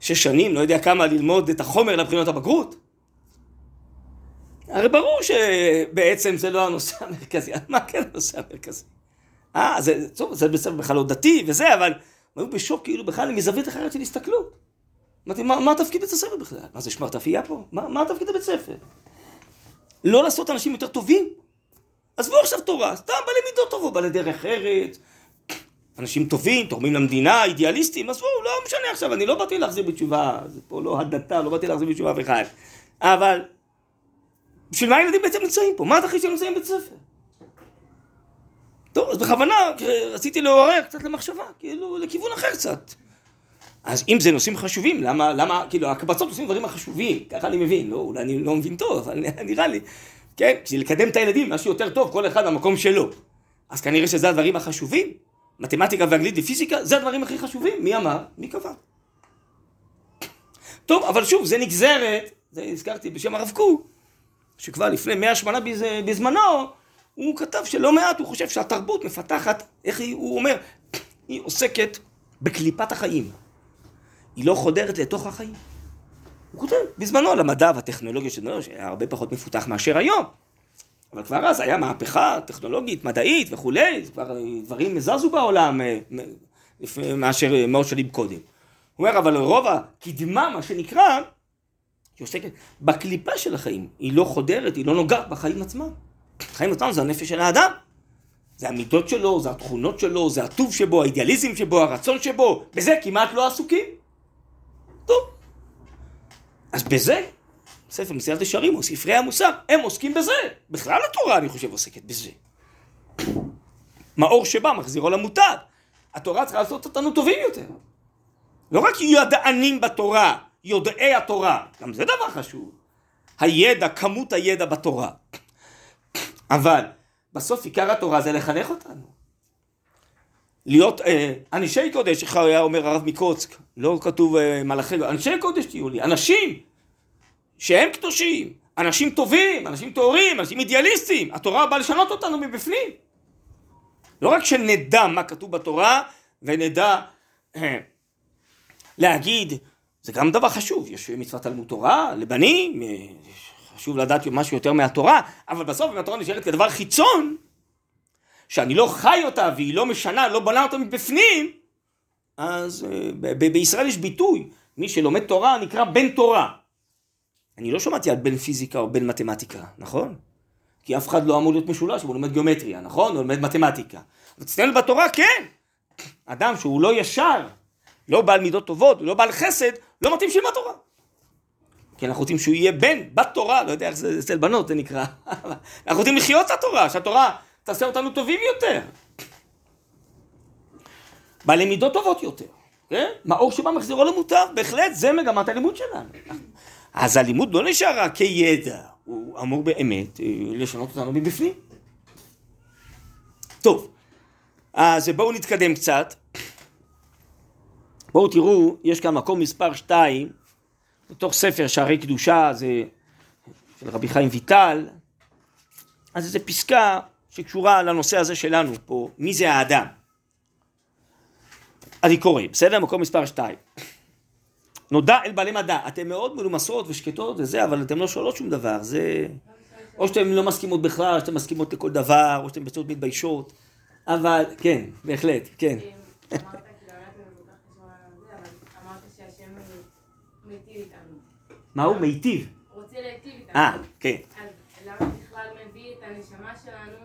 Speaker 1: שש שנים, לא יודע כמה ללמוד את החומר לבחינות הבגרות. הרי ברור שבעצם זה לא הנושא המרכזי, מה כן הנושא המרכזי? אה, זה, טוב, זה בסדר בכלל לא דתי וזה, אבל הם היו בשוק כאילו בכלל מזווית אחרת של הסתכלות. אמרתי, מה, מה התפקיד בית הספר בכלל? מה זה שמרטפייה פה? מה, מה התפקיד בבית הספר? לא לעשות אנשים יותר טובים? עזבו עכשיו תורה, סתם בעלי מידות טובות, בעלי דרך ארץ, אנשים טובים, תורמים למדינה, אידיאליסטים, עזבו, לא משנה עכשיו, אני לא באתי להחזיר בתשובה, זה פה לא הדתה, לא באתי להחזיר בתשובה אף אחד. אבל, בשביל מה הילדים בעצם נמצאים פה? מה התכלית שהם נמצאים בבית ספר? טוב, אז בכוונה רציתי לעורר קצת למחשבה, כאילו, לכיוון אחר קצת. אז אם זה נושאים חשובים, למה, למה, כאילו, הקבצות עושים דברים החשובים, ככה אני מבין, לא, אולי אני לא מבין טוב, אבל נראה לי, כן, בשביל לקדם את הילדים, משהו יותר טוב, כל אחד במקום שלו. אז כנראה שזה הדברים החשובים, מתמטיקה ואנגלית ופיזיקה, זה הדברים הכי חשובים, מי אמר? מי קבע? טוב, אבל שוב, זה נגזרת, זה הזכרתי בשם הרב קוק, שכבר לפני מאה שמונה בזמנו, הוא כתב שלא מעט, הוא חושב שהתרבות מפתחת, איך היא, הוא אומר, היא עוסקת בקליפת החיים. היא לא חודרת לתוך החיים. הוא כותב, בזמנו על המדע והטכנולוגיה שלנו, שהיה הרבה פחות מפותח מאשר היום. אבל כבר אז היה מהפכה טכנולוגית, מדעית וכולי, כבר דברים זזו בעולם אה, מאשר מאות שנים קודם. הוא אומר, אבל רוב הקדמה, מה שנקרא, היא עוסקת בקליפה של החיים. היא לא חודרת, היא לא נוגעת בחיים עצמם. החיים עצמם זה הנפש של האדם. זה המידות שלו, זה התכונות שלו, זה הטוב שבו, האידיאליזם שבו, הרצון שבו, בזה כמעט לא עסוקים. טוב. אז בזה, ספר מסיעת ישרים או ספרי המוסר, הם עוסקים בזה. בכלל התורה, אני חושב, עוסקת בזה. מאור שבא, מחזירו למותג. התורה צריכה לעשות אותנו טובים יותר. לא רק ידענים בתורה, יודעי התורה, גם זה דבר חשוב. הידע, כמות הידע בתורה. אבל בסוף עיקר התורה זה לחנך אותנו. להיות אה, אנשי קודש, איך היה אומר הרב מקוצק, לא כתוב אה, מלאכי, אנשי קודש תהיו לי, אנשים שהם קדושים, אנשים טובים, אנשים טהורים, אנשים אידיאליסטים, התורה באה לשנות אותנו מבפנים. לא רק שנדע מה כתוב בתורה ונדע אה, להגיד, זה גם דבר חשוב, יש מצוות תלמוד תורה לבנים, חשוב לדעת משהו יותר מהתורה, אבל בסוף אם התורה נשארת כדבר חיצון, שאני לא חי אותה והיא לא משנה, לא בנה אותה מבפנים, אז אה, בישראל יש ביטוי, מי שלומד תורה נקרא בן תורה. אני לא שמעתי על בן פיזיקה או בן מתמטיקה, נכון? כי אף אחד לא אמור להיות משולש, הוא לומד גיאומטריה, נכון? הוא לומד מתמטיקה. אצלנו בתורה כן. אדם שהוא לא ישר, לא בעל מידות טובות, לא בעל חסד, לא מתאים שילמד תורה. כי אנחנו רוצים שהוא יהיה בן, בת תורה, לא יודע איך זה אצל בנות זה נקרא. אנחנו רוצים לחיות את התורה, שהתורה תעשה אותנו טובים יותר. בעלי מידות טובות יותר. כן? מאור שבא מחזירו למותר, בהחלט זה מגמת הלימוד שלנו. אז הלימוד לא נשאר רק כידע, הוא אמור באמת אה, לשנות אותנו מבפנים. טוב, אז בואו נתקדם קצת. בואו תראו, יש כאן מקום מספר 2, בתוך ספר שערי קדושה, זה של רבי חיים ויטל, אז איזו פסקה שקשורה לנושא הזה שלנו פה, מי זה האדם. אני קורא, בסדר? מקום מספר 2. נודע אל בעלי מדע, אתן מאוד מנומסות ושקטות וזה, אבל אתן לא שואלות שום דבר, זה... או שאתן לא מסכימות בכלל, או שאתן מסכימות לכל דבר, או שאתן פשוט מתביישות, אבל, כן, בהחלט, כן. מה הוא? מיטיב.
Speaker 2: רוצה להיטיב איתנו.
Speaker 1: אה, כן.
Speaker 2: אז למה בכלל מביא את הנשמה שלנו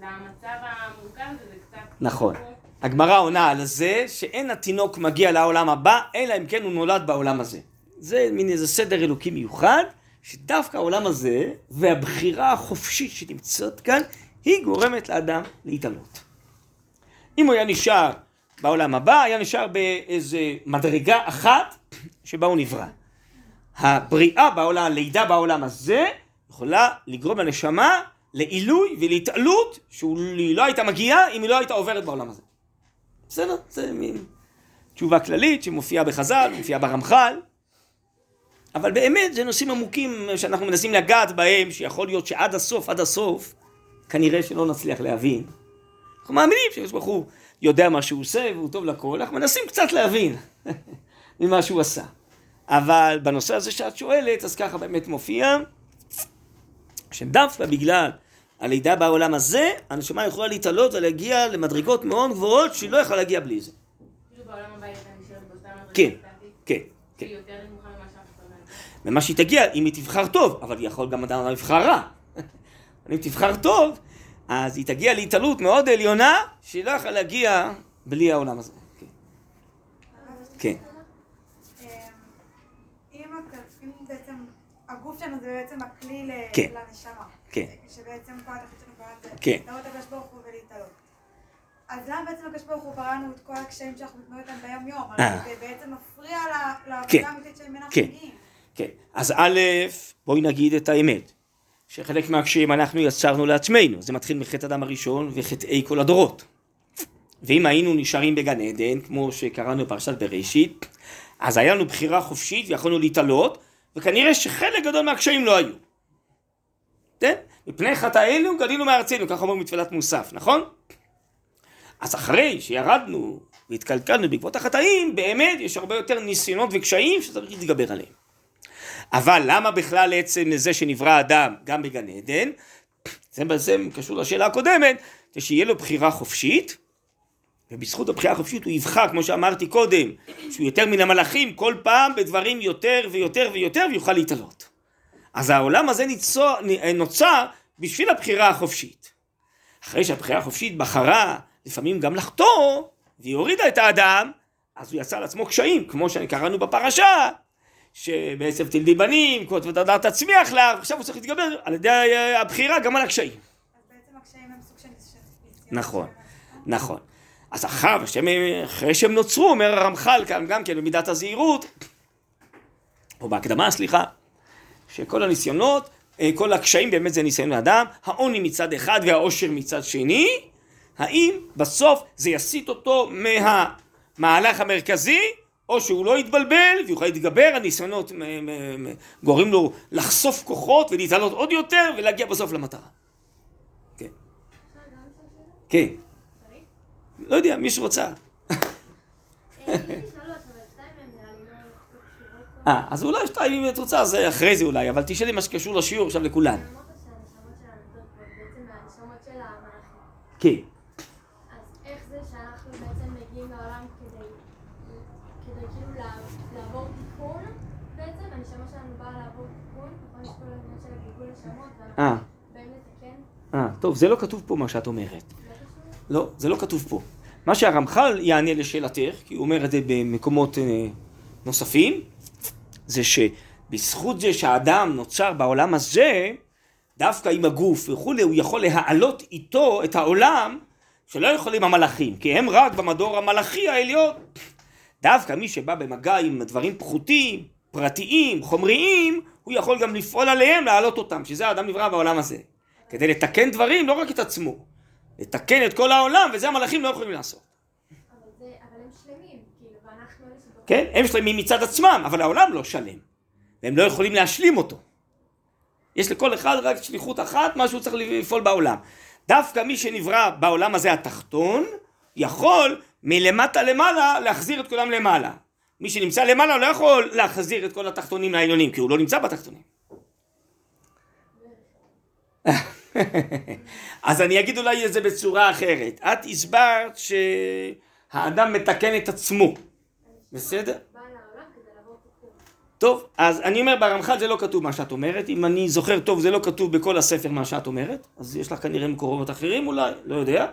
Speaker 2: למצב המורכב הזה? זה קצת...
Speaker 1: נכון. הגמרא עונה על זה שאין התינוק מגיע לעולם הבא, אלא אם כן הוא נולד בעולם הזה. זה מין איזה סדר אלוקי מיוחד, שדווקא העולם הזה והבחירה החופשית שנמצאת כאן, היא גורמת לאדם להתעלות. אם הוא היה נשאר בעולם הבא, היה נשאר באיזה מדרגה אחת שבה הוא נברא. הבריאה בעולם, הלידה בעולם הזה, יכולה לגרום לנשמה לעילוי ולהתעלות שהיא לא הייתה מגיעה אם היא לא הייתה עוברת בעולם הזה. בסדר? זה מין תשובה כללית שמופיעה בחז"ל, מופיעה ברמח"ל, אבל באמת זה נושאים עמוקים שאנחנו מנסים לגעת בהם, שיכול להיות שעד הסוף, עד הסוף, כנראה שלא נצליח להבין. אנחנו מאמינים שיש ברוך הוא יודע מה שהוא עושה והוא טוב לכל, אנחנו מנסים קצת להבין ממה שהוא עשה. אבל בנושא הזה שאת שואלת, אז ככה באמת מופיע, שדווקא בגלל הלידה בעולם הזה, הנשמה יכולה להתעלות ולהגיע למדרגות מאוד גבוהות שהיא לא יכולה להגיע בלי זה.
Speaker 2: כאילו
Speaker 1: כן, כן, כן. ומה שהיא תגיע, אם היא תבחר טוב, אבל יכול גם אדם לבחר רע. אם תבחר טוב, אז היא תגיע להתעלות מאוד עליונה, שהיא לא יכולה להגיע בלי העולם הזה. כן. כן.
Speaker 3: אמ, אם הכ- אם בעצם הגוף שלנו זה בעצם הכלי
Speaker 1: כן.
Speaker 3: לנשמה.
Speaker 1: כן.
Speaker 3: שבעצם כל התפקיד שלנו זה
Speaker 1: כן.
Speaker 3: לראות את הקדוש ברוך הוא ולהתעלות. אז למה בעצם הקדוש ברוך הוא בראנו את כל הקשיים שאנחנו מתמודדים איתם ביום יום?
Speaker 1: אה.
Speaker 3: זה בעצם מפריע ל-
Speaker 1: כן.
Speaker 3: לעבודה האמיתית שממנה אנחנו
Speaker 1: כן.
Speaker 3: מגיעים.
Speaker 1: כן. אז א', בואי נגיד את האמת. שחלק מהקשיים אנחנו יצרנו לעצמנו. זה מתחיל מחטא אדם הראשון וחטאי כל הדורות. ואם היינו נשארים בגן עדן, כמו שקראנו בפרשת בראשית, אז היה לנו בחירה חופשית ויכולנו להתעלות, וכנראה שחלק גדול מהקשיים לא היו. כן? מפני חטאינו גלינו מארצנו, כך אומרים בתפילת מוסף, נכון? אז אחרי שירדנו והתקלקלנו בעקבות החטאים, באמת יש הרבה יותר ניסיונות וקשיים שצריך להתגבר עליהם. אבל למה בכלל עצם לזה שנברא אדם גם בגן עדן? זה בעצם קשור לשאלה הקודמת, זה שיהיה לו בחירה חופשית, ובזכות הבחירה החופשית הוא יבחר, כמו שאמרתי קודם, שהוא יותר מן המלאכים כל פעם בדברים יותר ויותר ויותר ויוכל להתעלות. אז העולם הזה ניצור, נוצר בשביל הבחירה החופשית. אחרי שהבחירה החופשית בחרה לפעמים גם לחטוא, והיא הורידה את האדם, אז הוא יצא על עצמו קשיים, כמו שקראנו בפרשה, שבעצם תלדי בנים, כות ותדעת תצמיח לה, עכשיו הוא צריך להתגבר על ידי הבחירה גם על הקשיים.
Speaker 3: אז בעצם הקשיים הם סוג של.
Speaker 1: נכון, נכון. אז אחר, שהם, אחרי שהם נוצרו, אומר הרמח"ל כאן גם כן במידת הזהירות, או בהקדמה, סליחה, שכל הניסיונות, אה, כל הקשיים באמת זה ניסיון לאדם, העוני מצד אחד והעושר מצד שני, האם בסוף זה יסיט אותו מהמהלך המרכזי, או שהוא לא יתבלבל ויוכל להתגבר, הניסיונות מ- מ- גורמים לו לחשוף כוחות ולהתעלות עוד יותר ולהגיע בסוף למטרה. כן. כן. לא יודע, מי שרוצה. אה, אז אולי שתיים אם את רוצה, אז אחרי זה אולי, אבל תשאלי מה שקשור לשיעור עכשיו לכולן. כן. אה. אה, טוב, זה לא כתוב פה מה שאת אומרת.
Speaker 4: לא
Speaker 1: זה לא כתוב פה. מה שהרמח"ל יענה לשאלתך, כי הוא אומר את זה במקומות אה, נוספים, זה שבזכות זה שהאדם נוצר בעולם הזה, דווקא עם הגוף וכולי, הוא יכול להעלות איתו את העולם שלא יכולים המלאכים, כי הם רק במדור המלאכי העליון. דווקא מי שבא במגע עם דברים פחותים, פרטיים, חומריים, הוא יכול גם לפעול עליהם, להעלות אותם, שזה האדם נברא בעולם הזה. כדי לתקן דברים, לא רק את עצמו, לתקן את כל העולם, וזה המלאכים לא יכולים לעשות.
Speaker 4: אבל זה, אבל הם שלמים, כאילו, ואנחנו.
Speaker 1: כן? הם שלמים מצד עצמם, אבל העולם לא שלם. והם לא יכולים להשלים אותו. יש לכל אחד רק שליחות אחת, מה שהוא צריך לפעול בעולם. דווקא מי שנברא בעולם הזה התחתון, יכול מלמטה למעלה להחזיר את כולם למעלה. מי שנמצא למעלה לא יכול להחזיר את כל התחתונים לעליונים, כי הוא לא נמצא בתחתונים. אז אני אגיד אולי את זה בצורה אחרת. את הסברת שהאדם מתקן את עצמו, בסדר? טוב, אז אני אומר ברמח"ל זה לא כתוב מה שאת אומרת, אם אני זוכר טוב זה לא כתוב בכל הספר מה שאת אומרת, אז יש לך כנראה מקורות אחרים אולי, לא יודע.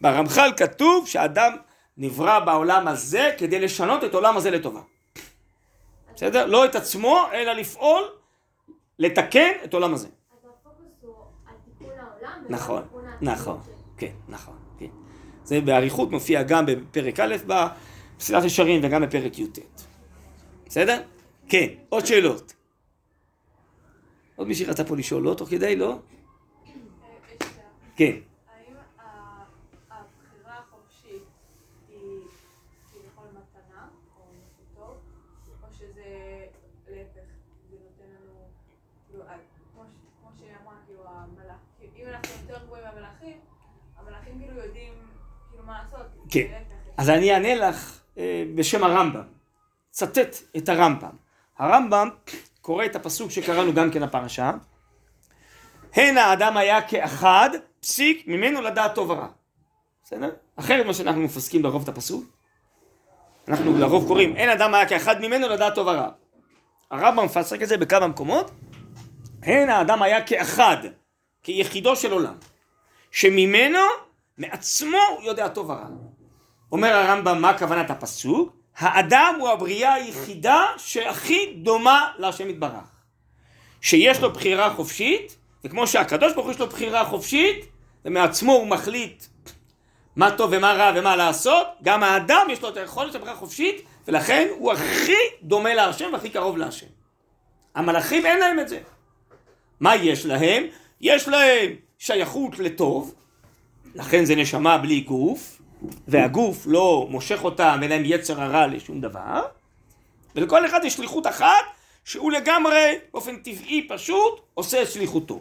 Speaker 1: ברמח"ל כתוב שאדם נברא בעולם הזה כדי לשנות את העולם הזה לטובה. בסדר? לא את עצמו, אלא לפעול, לתקן את העולם הזה.
Speaker 4: אז הפוקוס הוא על תיקון העולם, ולא על
Speaker 1: נכון, נכון. כן, נכון, כן. זה באריכות מופיע גם בפרק א' בפסילת ישרים וגם בפרק י"ט. בסדר? כן, עוד שאלות. עוד מישהי רצה פה לשאול, לא? תוך כדי, לא? כן.
Speaker 3: האם ה- הבחירה החופשית היא כביכול מתנה או משהו טוב, או שזה להפך, זה נותן לנו, כאילו, ה- כמו ש- כמו שהיא אמרה, כאילו המלאך, כאילו, אם אנחנו יותר גבוהים מהמלאכים, המלאכים כאילו יודעים כאילו מה לעשות,
Speaker 1: כן. אז אני אענה לך אה, בשם הרמב"ם. צטט את הרמב"ם. הרמב"ם קורא את הפסוק שקראנו גם כן הפרשה. הן האדם היה כאחד, פסיק, ממנו לדעת טוב ורע. בסדר? אחרת מה שאנחנו מפסקים לרוב את הפסוק. אנחנו לרוב קוראים, אין אדם היה כאחד ממנו לדעת טוב ורע. הרמב"ם מפסק את זה בכמה מקומות. הן האדם היה כאחד, כיחידו של עולם. שממנו, מעצמו, הוא יודע טוב ורע. אומר הרמב"ם מה כוונת הפסוק? האדם הוא הבריאה היחידה שהכי דומה להשם יתברך. שיש לו בחירה חופשית, וכמו שהקדוש ברוך הוא יש לו בחירה חופשית, ומעצמו הוא מחליט מה טוב ומה רע ומה לעשות, גם האדם יש לו את היכולת של בחירה חופשית, ולכן הוא הכי דומה להשם והכי קרוב להשם. המלאכים אין להם את זה. מה יש להם? יש להם שייכות לטוב, לכן זה נשמה בלי גוף, והגוף לא מושך אותם, אין להם יצר הרע לשום דבר, ולכל אחד יש שליחות אחת, שהוא לגמרי, באופן טבעי פשוט, עושה את שליחותו.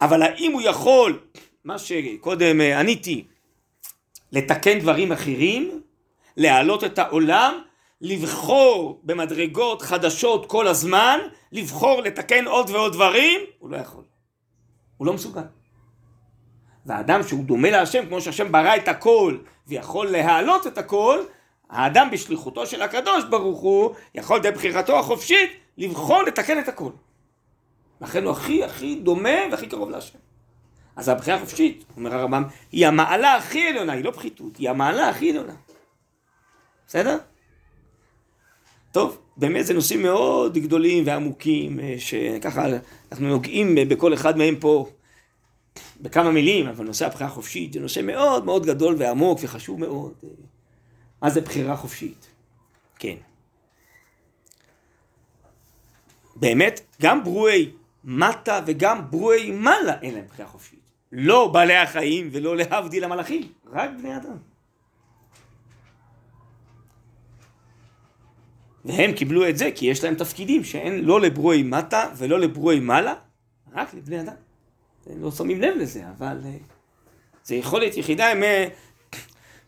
Speaker 1: אבל האם הוא יכול, מה שקודם אה, עניתי, לתקן דברים אחרים, להעלות את העולם, לבחור במדרגות חדשות כל הזמן, לבחור לתקן עוד ועוד דברים, הוא לא יכול. הוא לא מסוגל. והאדם שהוא דומה להשם, כמו שהשם ברא את הכל ויכול להעלות את הכל, האדם בשליחותו של הקדוש ברוך הוא, יכול דרך בחירתו החופשית לבחור לתקן את הכל. לכן הוא הכי הכי דומה והכי קרוב להשם. אז הבחירה החופשית, אומר הרמב"ם, היא המעלה הכי עליונה, היא לא פחיתות, היא המעלה הכי עליונה. בסדר? טוב, באמת זה נושאים מאוד גדולים ועמוקים, אה, שככה אנחנו נוגעים בכל אחד מהם פה בכמה מילים, אבל נושא הבחירה החופשית זה נושא מאוד מאוד גדול ועמוק וחשוב מאוד. מה זה בחירה חופשית? כן. באמת, גם ברואי מטה וגם ברואי מעלה אין להם בחירה חופשית. לא בעלי החיים ולא להבדיל המלאכים, רק בני אדם. והם קיבלו את זה כי יש להם תפקידים שאין לא לברואי מטה ולא לברואי מעלה, רק לבני אדם. לא שמים לב לזה, אבל אה, זה יכולת יחידה, הם, אה,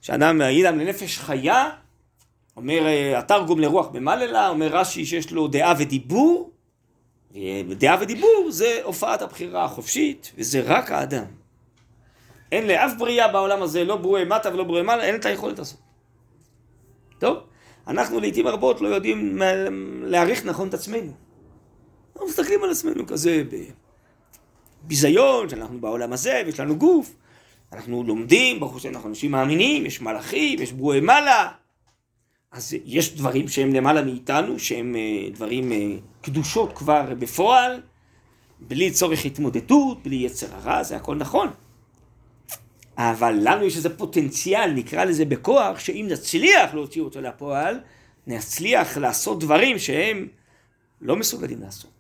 Speaker 1: שאדם ידם לנפש חיה, אומר אה, התרגום לרוח במללה, אומר רש"י שיש לו דעה ודיבור, ודעה ודיבור זה הופעת הבחירה החופשית, וזה רק האדם. אין לאף בריאה בעולם הזה, לא ברואי מטה ולא ברואי מעלה, אין את היכולת הזאת. טוב, אנחנו לעיתים רבות לא יודעים להעריך נכון את עצמנו. אנחנו מסתכלים על עצמנו כזה בביזיון, שאנחנו בעולם הזה ויש לנו גוף. אנחנו לומדים, ברוך השם אנחנו אנשים מאמינים, יש מלאכים, יש ברואי מעלה. אז יש דברים שהם למעלה מאיתנו, שהם אה, דברים אה, קדושות כבר בפועל, בלי צורך התמודדות, בלי יצר הרע, זה הכל נכון. אבל לנו יש איזה פוטנציאל, נקרא לזה בכוח, שאם נצליח להוציא אותו לפועל, נצליח לעשות דברים שהם לא מסוגלים לעשות.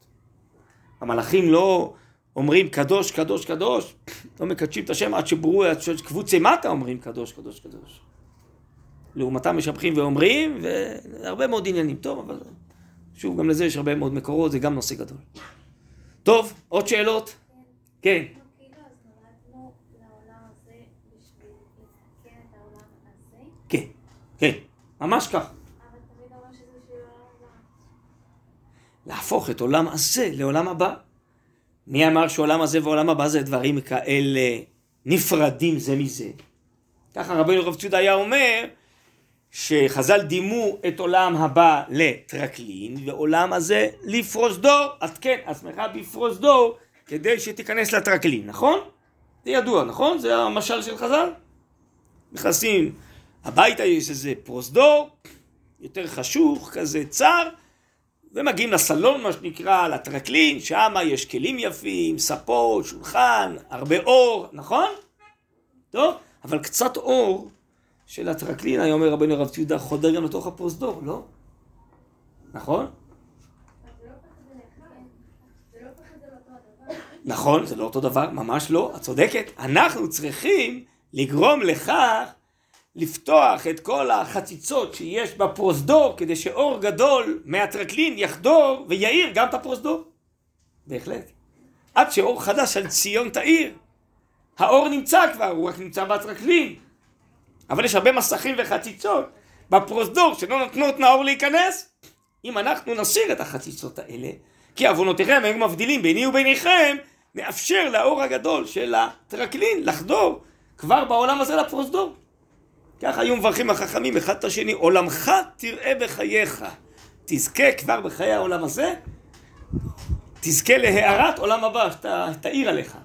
Speaker 1: המלאכים לא אומרים קדוש, קדוש, קדוש, לא מקדשים את השם עד שברו, עד שקבוצי מטה אומרים קדוש, קדוש, קדוש. לעומתם משבחים ואומרים, והרבה מאוד עניינים. טוב, אבל שוב, גם לזה יש הרבה מאוד מקורות, זה גם נושא גדול. טוב, עוד שאלות? כן.
Speaker 4: כן, כן,
Speaker 1: כן, ממש כך. להפוך את עולם הזה לעולם הבא. מי אמר שעולם הזה ועולם הבא זה דברים כאלה נפרדים זה מזה? ככה רבינו רב צודה היה אומר שחז"ל דימו את עולם הבא לטרקלין ועולם הזה לפרוזדור, אז כן, עצמך בפרוזדור כדי שתיכנס לטרקלין, נכון? זה ידוע, נכון? זה המשל של חז"ל? נכנסים הביתה, יש איזה פרוזדור, יותר חשוך, כזה צר, ומגיעים לסלון, מה שנקרא, לטרקלין, שם יש כלים יפים, ספות, שולחן, הרבה אור, נכון? טוב, אבל קצת אור של הטרקלין, היה אומר רבנו הרב ציודה, חודר גם לתוך הפרוזדור, לא? נכון? נכון, זה לא אותו דבר, ממש לא, את צודקת. אנחנו צריכים לגרום לכך לפתוח את כל החציצות שיש בפרוזדור כדי שאור גדול מהטרקלין יחדור ויאיר גם את הפרוזדור. בהחלט. עד שאור חדש על ציון תאיר. האור נמצא כבר, הוא רק נמצא בטרקלין. אבל יש הרבה מסכים וחציצות בפרוזדור שלא נתנו את נאור להיכנס. אם אנחנו נסיר את החציצות האלה, כי עוונותיכם היו מבדילים ביני וביניכם, נאפשר לאור הגדול של הטרקלין לחדור כבר בעולם הזה לפרוזדור. ככה היו מברכים החכמים אחד את השני, עולמך תראה בחייך. תזכה כבר בחיי העולם הזה, תזכה להארת עולם הבא, שתאיר עליך.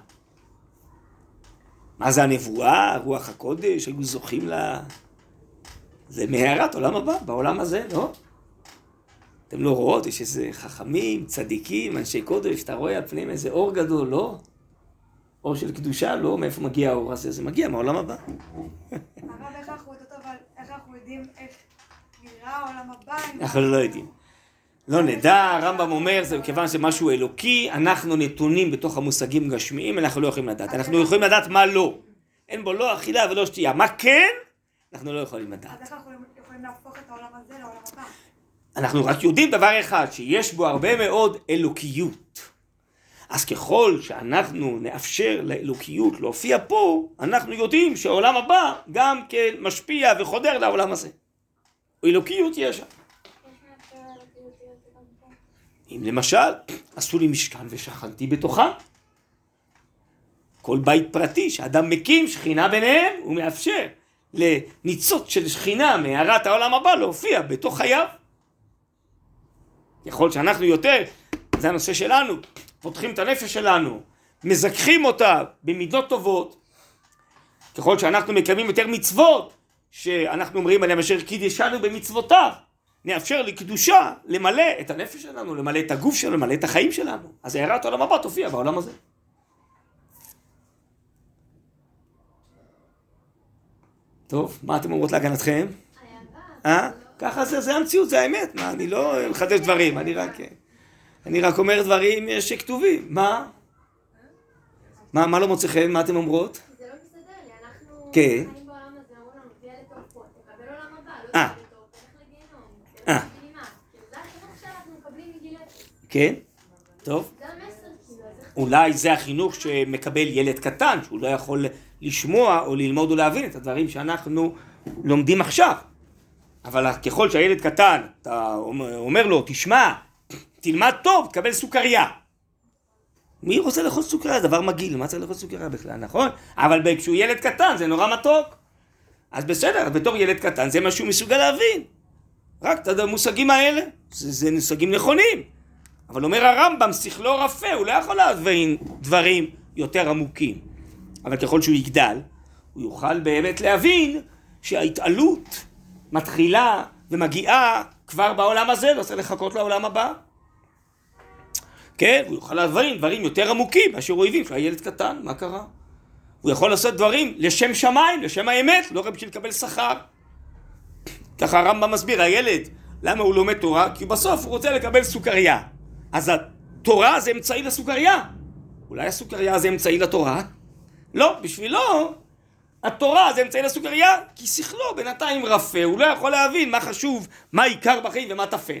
Speaker 1: מה זה הנבואה, רוח הקודש, היו זוכים לה... זה מהארת עולם הבא, בעולם הזה, לא? אתם לא רואות, יש איזה חכמים, צדיקים, אנשי קודש, אתה רואה על פניהם איזה אור גדול, לא? אור של קדושה, לא? מאיפה מגיע האור הזה? זה מגיע מהעולם הבא.
Speaker 3: הרב, איך אנחנו יודעים איך נראה העולם הבא?
Speaker 1: אנחנו לא יודעים. לא נדע, הרמב"ם אומר, זה מכיוון שמשהו אלוקי, אנחנו נתונים בתוך המושגים גשמיים, אנחנו לא יכולים לדעת. אנחנו יכולים לדעת מה לא. אין בו לא אכילה ולא שתייה. מה כן? אנחנו לא יכולים לדעת.
Speaker 3: אז איך אנחנו יכולים להפוך את העולם הזה לעולם הבא?
Speaker 1: אנחנו רק יודעים דבר אחד, שיש בו הרבה מאוד אלוקיות. אז ככל שאנחנו נאפשר לאלוקיות להופיע פה, אנחנו יודעים שהעולם הבא גם כן משפיע וחודר לעולם הזה. אלוקיות יש שם. אם למשל, עשו לי משכן ושכנתי בתוכה. כל בית פרטי שאדם מקים שכינה ביניהם, הוא מאפשר לניצוץ של שכינה מהארת העולם הבא להופיע בתוך חייו. ככל שאנחנו יותר, זה הנושא שלנו, פותחים את הנפש שלנו, מזכחים אותה במידות טובות, ככל שאנחנו מקיימים יותר מצוות, שאנחנו אומרים עליהם אשר קידשנו במצוותיו, נאפשר לקדושה למלא את הנפש שלנו, למלא את הגוף שלנו, למלא את החיים שלנו. אז הארת העולם הבא תופיע בעולם הזה. טוב, מה אתם אומרות להגנתכם? אה? ככה זה, זה המציאות, זה האמת. מה, אני לא מחדש דברים, אני רק... אני רק אומר דברים שכתובים. מה? מה, מה לא מוצא חן? מה אתם אומרות?
Speaker 4: זה לא מסתדר לי, אנחנו
Speaker 1: כן.
Speaker 4: חיים בעולם הזה, אמרו לנו, תהיה לטוב פה, תקבל עולם הבא, לא
Speaker 1: אה.
Speaker 4: תהיה לטוב, תלך לגיהנום,
Speaker 1: אה.
Speaker 4: לגיהנום. כאילו, מגיל אפס.
Speaker 1: כן? טוב.
Speaker 4: כאילו.
Speaker 1: אולי זה החינוך שמקבל ילד קטן, שהוא לא יכול לשמוע או ללמוד או להבין את הדברים שאנחנו לומדים עכשיו. אבל ככל שהילד קטן, אתה אומר לו, תשמע, תלמד טוב, תקבל סוכריה. מי רוצה לאכול סוכריה? דבר מגעיל, מה צריך לאכול סוכריה בכלל, נכון? אבל כשהוא ילד קטן זה נורא מתוק. אז בסדר, בתור ילד קטן זה מה שהוא מסוגל להבין. רק את המושגים האלה, זה, זה מושגים נכונים. אבל אומר הרמב"ם, שכלו רפה, הוא לא יכול להבין דברים יותר עמוקים. אבל ככל שהוא יגדל, הוא יוכל באמת להבין שההתעלות מתחילה ומגיעה כבר בעולם הזה, לא צריך לחכות לעולם הבא. כן, הוא יוכל להבין דברים יותר עמוקים מאשר הבין כשהיה ילד קטן, מה קרה? הוא יכול לעשות דברים לשם שמיים, לשם האמת, לא רק בשביל לקבל שכר. ככה הרמב"ם מסביר, הילד, למה הוא לומד תורה? כי בסוף הוא רוצה לקבל סוכריה. אז התורה זה אמצעי לסוכריה. אולי הסוכריה זה אמצעי לתורה? לא, בשבילו התורה זה אמצעי לסוכריה, כי שכלו בינתיים רפה, הוא לא יכול להבין מה חשוב, מה עיקר בחיים ומה טפל.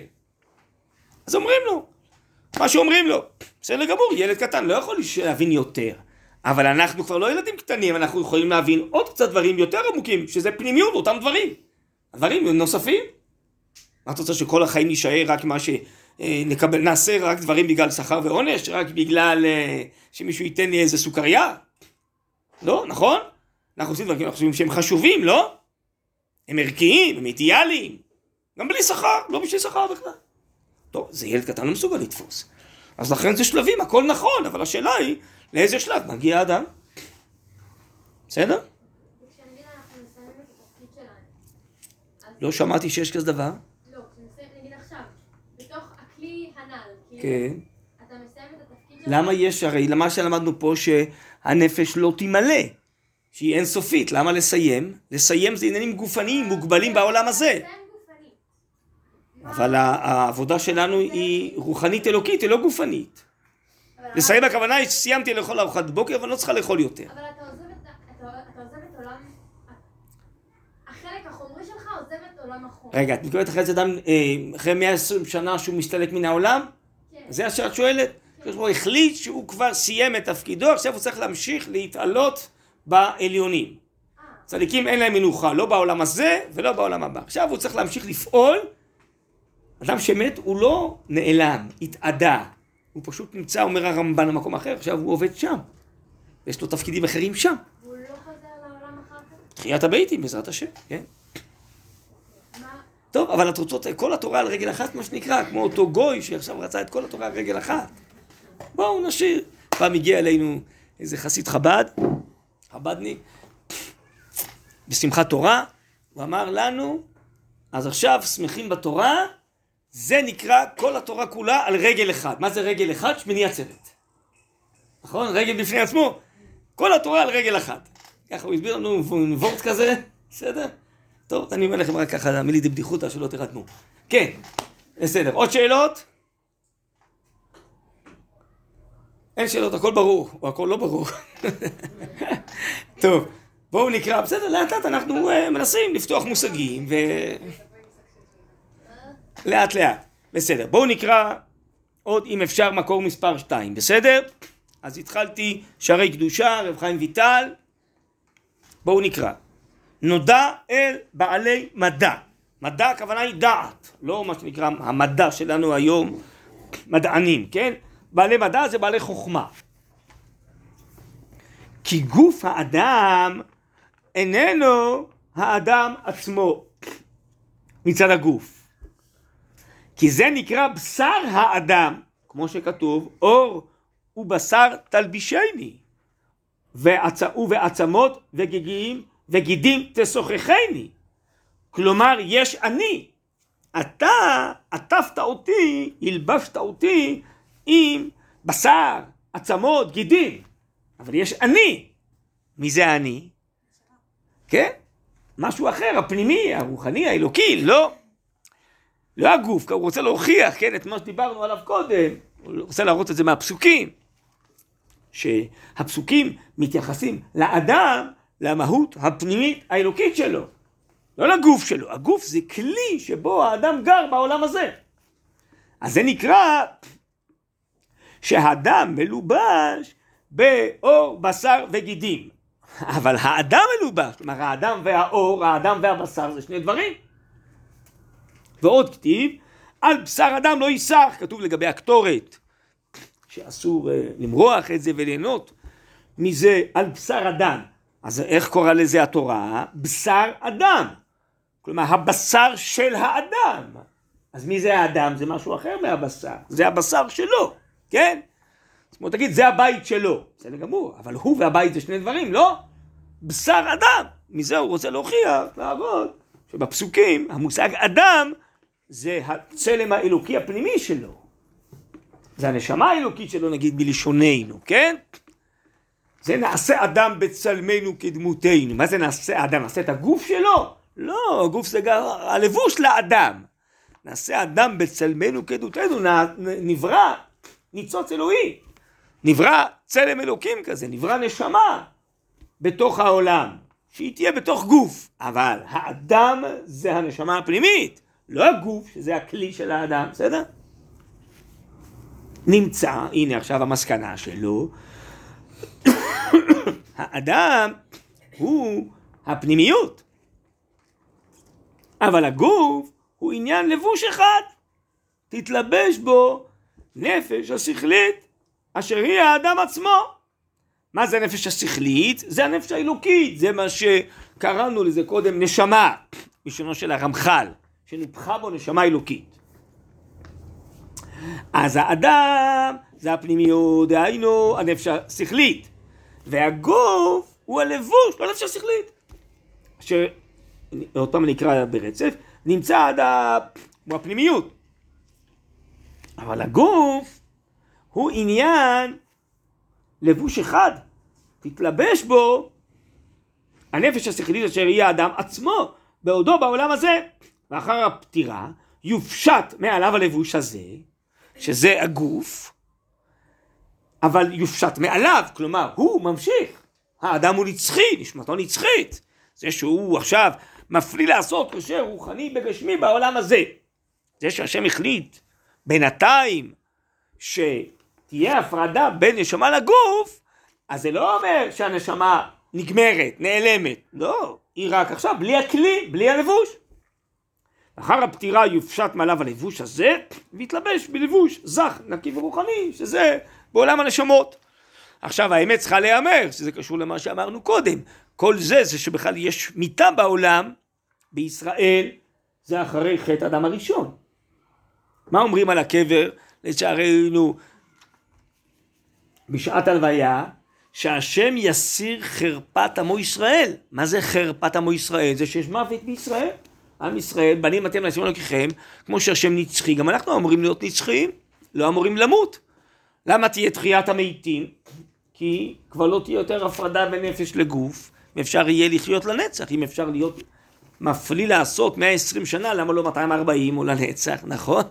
Speaker 1: אז אומרים לו, מה שאומרים לו, בסדר גמור, ילד קטן לא יכול להבין יותר. אבל אנחנו כבר לא ילדים קטנים, אנחנו יכולים להבין עוד קצת דברים יותר עמוקים, שזה פנימיות אותם דברים. דברים נוספים. מה את רוצה שכל החיים נישאר רק מה שנקבל, נעשה רק דברים בגלל שכר ועונש? רק בגלל אה, שמישהו ייתן לי איזה סוכריה? לא, נכון? אנחנו עושים דברים, אנחנו חושבים שהם חשובים, לא? הם ערכיים, הם אידיאליים. גם בלי שכר, לא בשביל שכר בכלל. טוב, זה ילד קטן לא מסוגל לתפוס. אז לכן זה שלבים, הכל נכון, אבל השאלה היא, לאיזה שלב מגיע האדם? בסדר? לא שמעתי שיש כזה דבר.
Speaker 4: לא, כשנסיים, נגיד עכשיו, בתוך הכלי הנ"ל, כאילו,
Speaker 1: כן.
Speaker 4: אתה מסיים את התפקיד שלך.
Speaker 1: למה יש, הרי למה שלמדנו פה שהנפש לא תמלא, שהיא אינסופית, למה לסיים? לסיים זה עניינים גופניים מוגבלים בעולם הזה. אבל העבודה שלנו היא רוחנית אלוקית, היא לא גופנית.
Speaker 4: אבל-
Speaker 1: לסיים הכוונה היא שסיימתי לאכול ארוחת בוקר ואני לא צריכה לאכול יותר.
Speaker 4: אבל אתה עוזב את עולם... החלק החומרי שלך עוזב את עולם החומר.
Speaker 1: רגע, את מתכוונת אחרי זה אדם, אה, אחרי 120 שנה שהוא מסתלק מן העולם?
Speaker 4: כן.
Speaker 1: זה מה שאת שואלת? הקדוש ברוך הוא החליט שהוא כבר סיים את תפקידו, עכשיו הוא צריך להמשיך להתעלות בעליונים.
Speaker 4: אה,
Speaker 1: צדיקים אין להם מנוחה, לא בעולם הזה ולא בעולם הבא. עכשיו הוא צריך להמשיך לפעול. אדם שמת הוא לא נעלם, התאדה. הוא פשוט נמצא, אומר הרמב"ן, במקום אחר, עכשיו הוא עובד שם. יש לו תפקידים אחרים שם.
Speaker 4: והוא לא חוזר לעולם אחר כך?
Speaker 1: תחיית הביתים, בעזרת השם, כן. טוב, אבל את רוצות כל התורה על רגל אחת, מה שנקרא, כמו אותו גוי שעכשיו רצה את כל התורה על רגל אחת. בואו נשאיר. פעם הגיע אלינו איזה חסיד חב"ד, חב"דניק, בשמחת תורה, הוא אמר לנו, אז עכשיו שמחים בתורה, זה נקרא כל התורה כולה על רגל אחד. מה זה רגל אחד? שמיני עצרת. נכון? רגל בפני עצמו. כל התורה על רגל אחת. ככה הוא הסביר לנו וורט כזה, בסדר? טוב, אני אומר לכם רק ככה, מילי דבדיחותא שלא תירתמו. כן, בסדר. עוד שאלות? אין שאלות, הכל ברור, או הכל לא ברור. טוב, בואו נקרא, בסדר, לאט לאט אנחנו אה, מנסים לפתוח מושגים, ו... לאט לאט. בסדר, בואו נקרא עוד, אם אפשר, מקור מספר 2, בסדר? אז התחלתי שערי קדושה, רב חיים ויטל. בואו נקרא. נודע אל בעלי מדע. מדע הכוונה היא דעת, לא מה שנקרא המדע שלנו היום, מדענים, כן? בעלי מדע זה בעלי חוכמה. כי גוף האדם איננו האדם עצמו מצד הגוף. כי זה נקרא בשר האדם, כמו שכתוב, אור ובשר תלבישני, ועצ... ובעצמות וגיגים וגידים תשוחחני. כלומר, יש אני. אתה עטפת אותי, הלבשת אותי עם בשר, עצמות, גידים. אבל יש אני. מי זה אני? כן? משהו אחר, הפנימי, הרוחני, האלוקי, לא. לא הגוף, הוא רוצה להוכיח, כן, את מה שדיברנו עליו קודם. הוא רוצה להראות את זה מהפסוקים. שהפסוקים מתייחסים לאדם, למהות הפנימית האלוקית שלו. לא לגוף שלו. הגוף זה כלי שבו האדם גר בעולם הזה. אז זה נקרא שהאדם מלובש באור, בשר וגידים. אבל האדם מלובש, כלומר האדם והאור, האדם והבשר זה שני דברים. ועוד כתיב, על בשר אדם לא ייסח, כתוב לגבי הקטורת, שאסור uh, למרוח את זה וליהנות מזה על בשר אדם. אז איך קורא לזה התורה? בשר אדם. כלומר, הבשר של האדם. אז מי זה האדם? זה משהו אחר מהבשר. זה הבשר שלו, כן? זאת אומרת, תגיד, זה הבית שלו. בסדר גמור, אבל הוא והבית זה שני דברים, לא? בשר אדם. מזה הוא רוצה להוכיח, להראות, שבפסוקים המושג אדם זה הצלם האלוקי הפנימי שלו. זה הנשמה האלוקית שלו, נגיד, בלשוננו, כן? זה נעשה אדם בצלמנו כדמותנו. מה זה נעשה אדם? נעשה את הגוף שלו? לא, הגוף זה גם הלבוש לאדם. נעשה אדם בצלמנו כדמותנו, נברא ניצוץ אלוהי. נברא צלם אלוקים כזה, נברא נשמה בתוך העולם, שהיא תהיה בתוך גוף. אבל האדם זה הנשמה הפנימית, לא הגוף, שזה הכלי של האדם, בסדר? נמצא, הנה עכשיו המסקנה שלו, האדם הוא הפנימיות. אבל הגוף הוא עניין לבוש אחד. תתלבש בו נפש השכלית, אשר היא האדם עצמו. מה זה הנפש השכלית? זה הנפש האלוקית, זה מה שקראנו לזה קודם נשמה, בלשונו של הרמח"ל, שנופחה בו נשמה אלוקית. אז האדם זה הפנימיות, דהיינו הנפש השכלית, והגוף הוא הלבוש, לא הנפש השכלית. אשר, עוד פעם אני אקרא ברצף, נמצא עד ה... הוא הפנימיות. אבל הגוף הוא עניין לבוש אחד, תתלבש בו הנפש השכלית אשר יהיה האדם עצמו בעודו בעולם הזה. ואחר הפטירה יופשט מעליו הלבוש הזה, שזה הגוף, אבל יופשט מעליו, כלומר הוא ממשיך, האדם הוא נצחי, נשמתו נצחית, זה שהוא עכשיו מפליא לעשות קשר רוחני בגשמי בעולם הזה. זה שהשם החליט בינתיים שתהיה הפרדה בין נשמה לגוף, אז זה לא אומר שהנשמה נגמרת, נעלמת, לא, היא רק עכשיו בלי הכלי, בלי הלבוש. אחר הפטירה יופשט מעליו הלבוש הזה, ויתלבש בלבוש זך, נקי ורוחני, שזה בעולם הנשמות. עכשיו האמת צריכה להיאמר, שזה קשור למה שאמרנו קודם, כל זה זה שבכלל יש מיטה בעולם, בישראל, זה אחרי חטא אדם הראשון. מה אומרים על הקבר? לצערנו, בשעת הלוויה, שהשם יסיר חרפת עמו ישראל. מה זה חרפת עמו ישראל? זה שיש מוות בישראל. עם ישראל, בנים אתם להשם אלוקיכם, כמו שהשם נצחי, גם אנחנו אמורים להיות נצחיים, לא אמורים למות. למה תהיה תחיית המתים? כי כבר לא תהיה יותר הפרדה בין נפש לגוף, ואפשר יהיה לחיות לנצח, אם אפשר להיות מפליא לעשות 120 שנה, למה לא 240 או לנצח, נכון?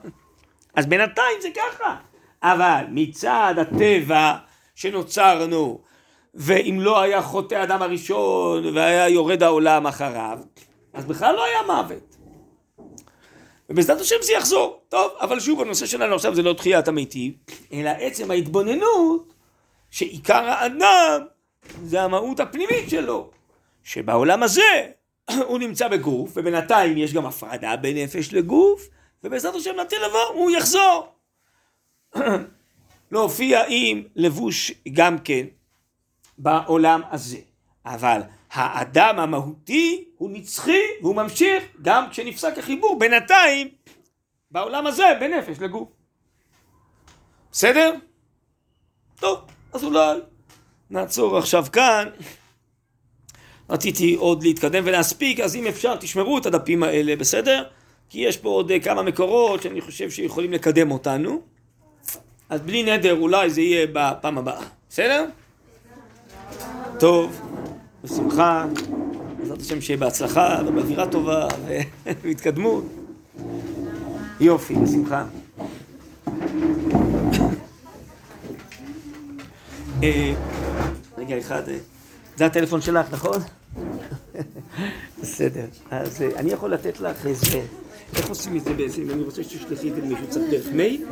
Speaker 1: אז בינתיים זה ככה. אבל מצד הטבע שנוצרנו, ואם לא היה חוטא אדם הראשון והיה יורד העולם אחריו, אז בכלל לא היה מוות. ובעזרת השם זה יחזור. טוב, אבל שוב, הנושא שלנו עכשיו זה לא תחיית המתים, אלא עצם ההתבוננות שעיקר האדם זה המהות הפנימית שלו, שבעולם הזה הוא נמצא בגוף, ובינתיים יש גם הפרדה בין נפש לגוף, ובעזרת השם לעתיד לבוא הוא יחזור. להופיע עם לבוש גם כן בעולם הזה. אבל האדם המהותי הוא נצחי והוא ממשיך גם כשנפסק החיבור בינתיים בעולם הזה בין נפש לגוף. בסדר? טוב, אז אולי נעצור עכשיו כאן. רציתי עוד להתקדם ולהספיק, אז אם אפשר תשמרו את הדפים האלה, בסדר? כי יש פה עוד כמה מקורות שאני חושב שיכולים לקדם אותנו. אז בלי נדר אולי זה יהיה בפעם הבאה, בסדר? טוב, בשמחה, בעזרת השם שיהיה בהצלחה ובאווירה טובה והתקדמות. יופי, בשמחה. אה, רגע אחד, אה, זה הטלפון שלך, נכון? בסדר, אז אה, אני יכול לתת לך איזה, איך עושים את זה בעצם, אני רוצה שתשלחי את זה למישהו, צריך דרך מייל?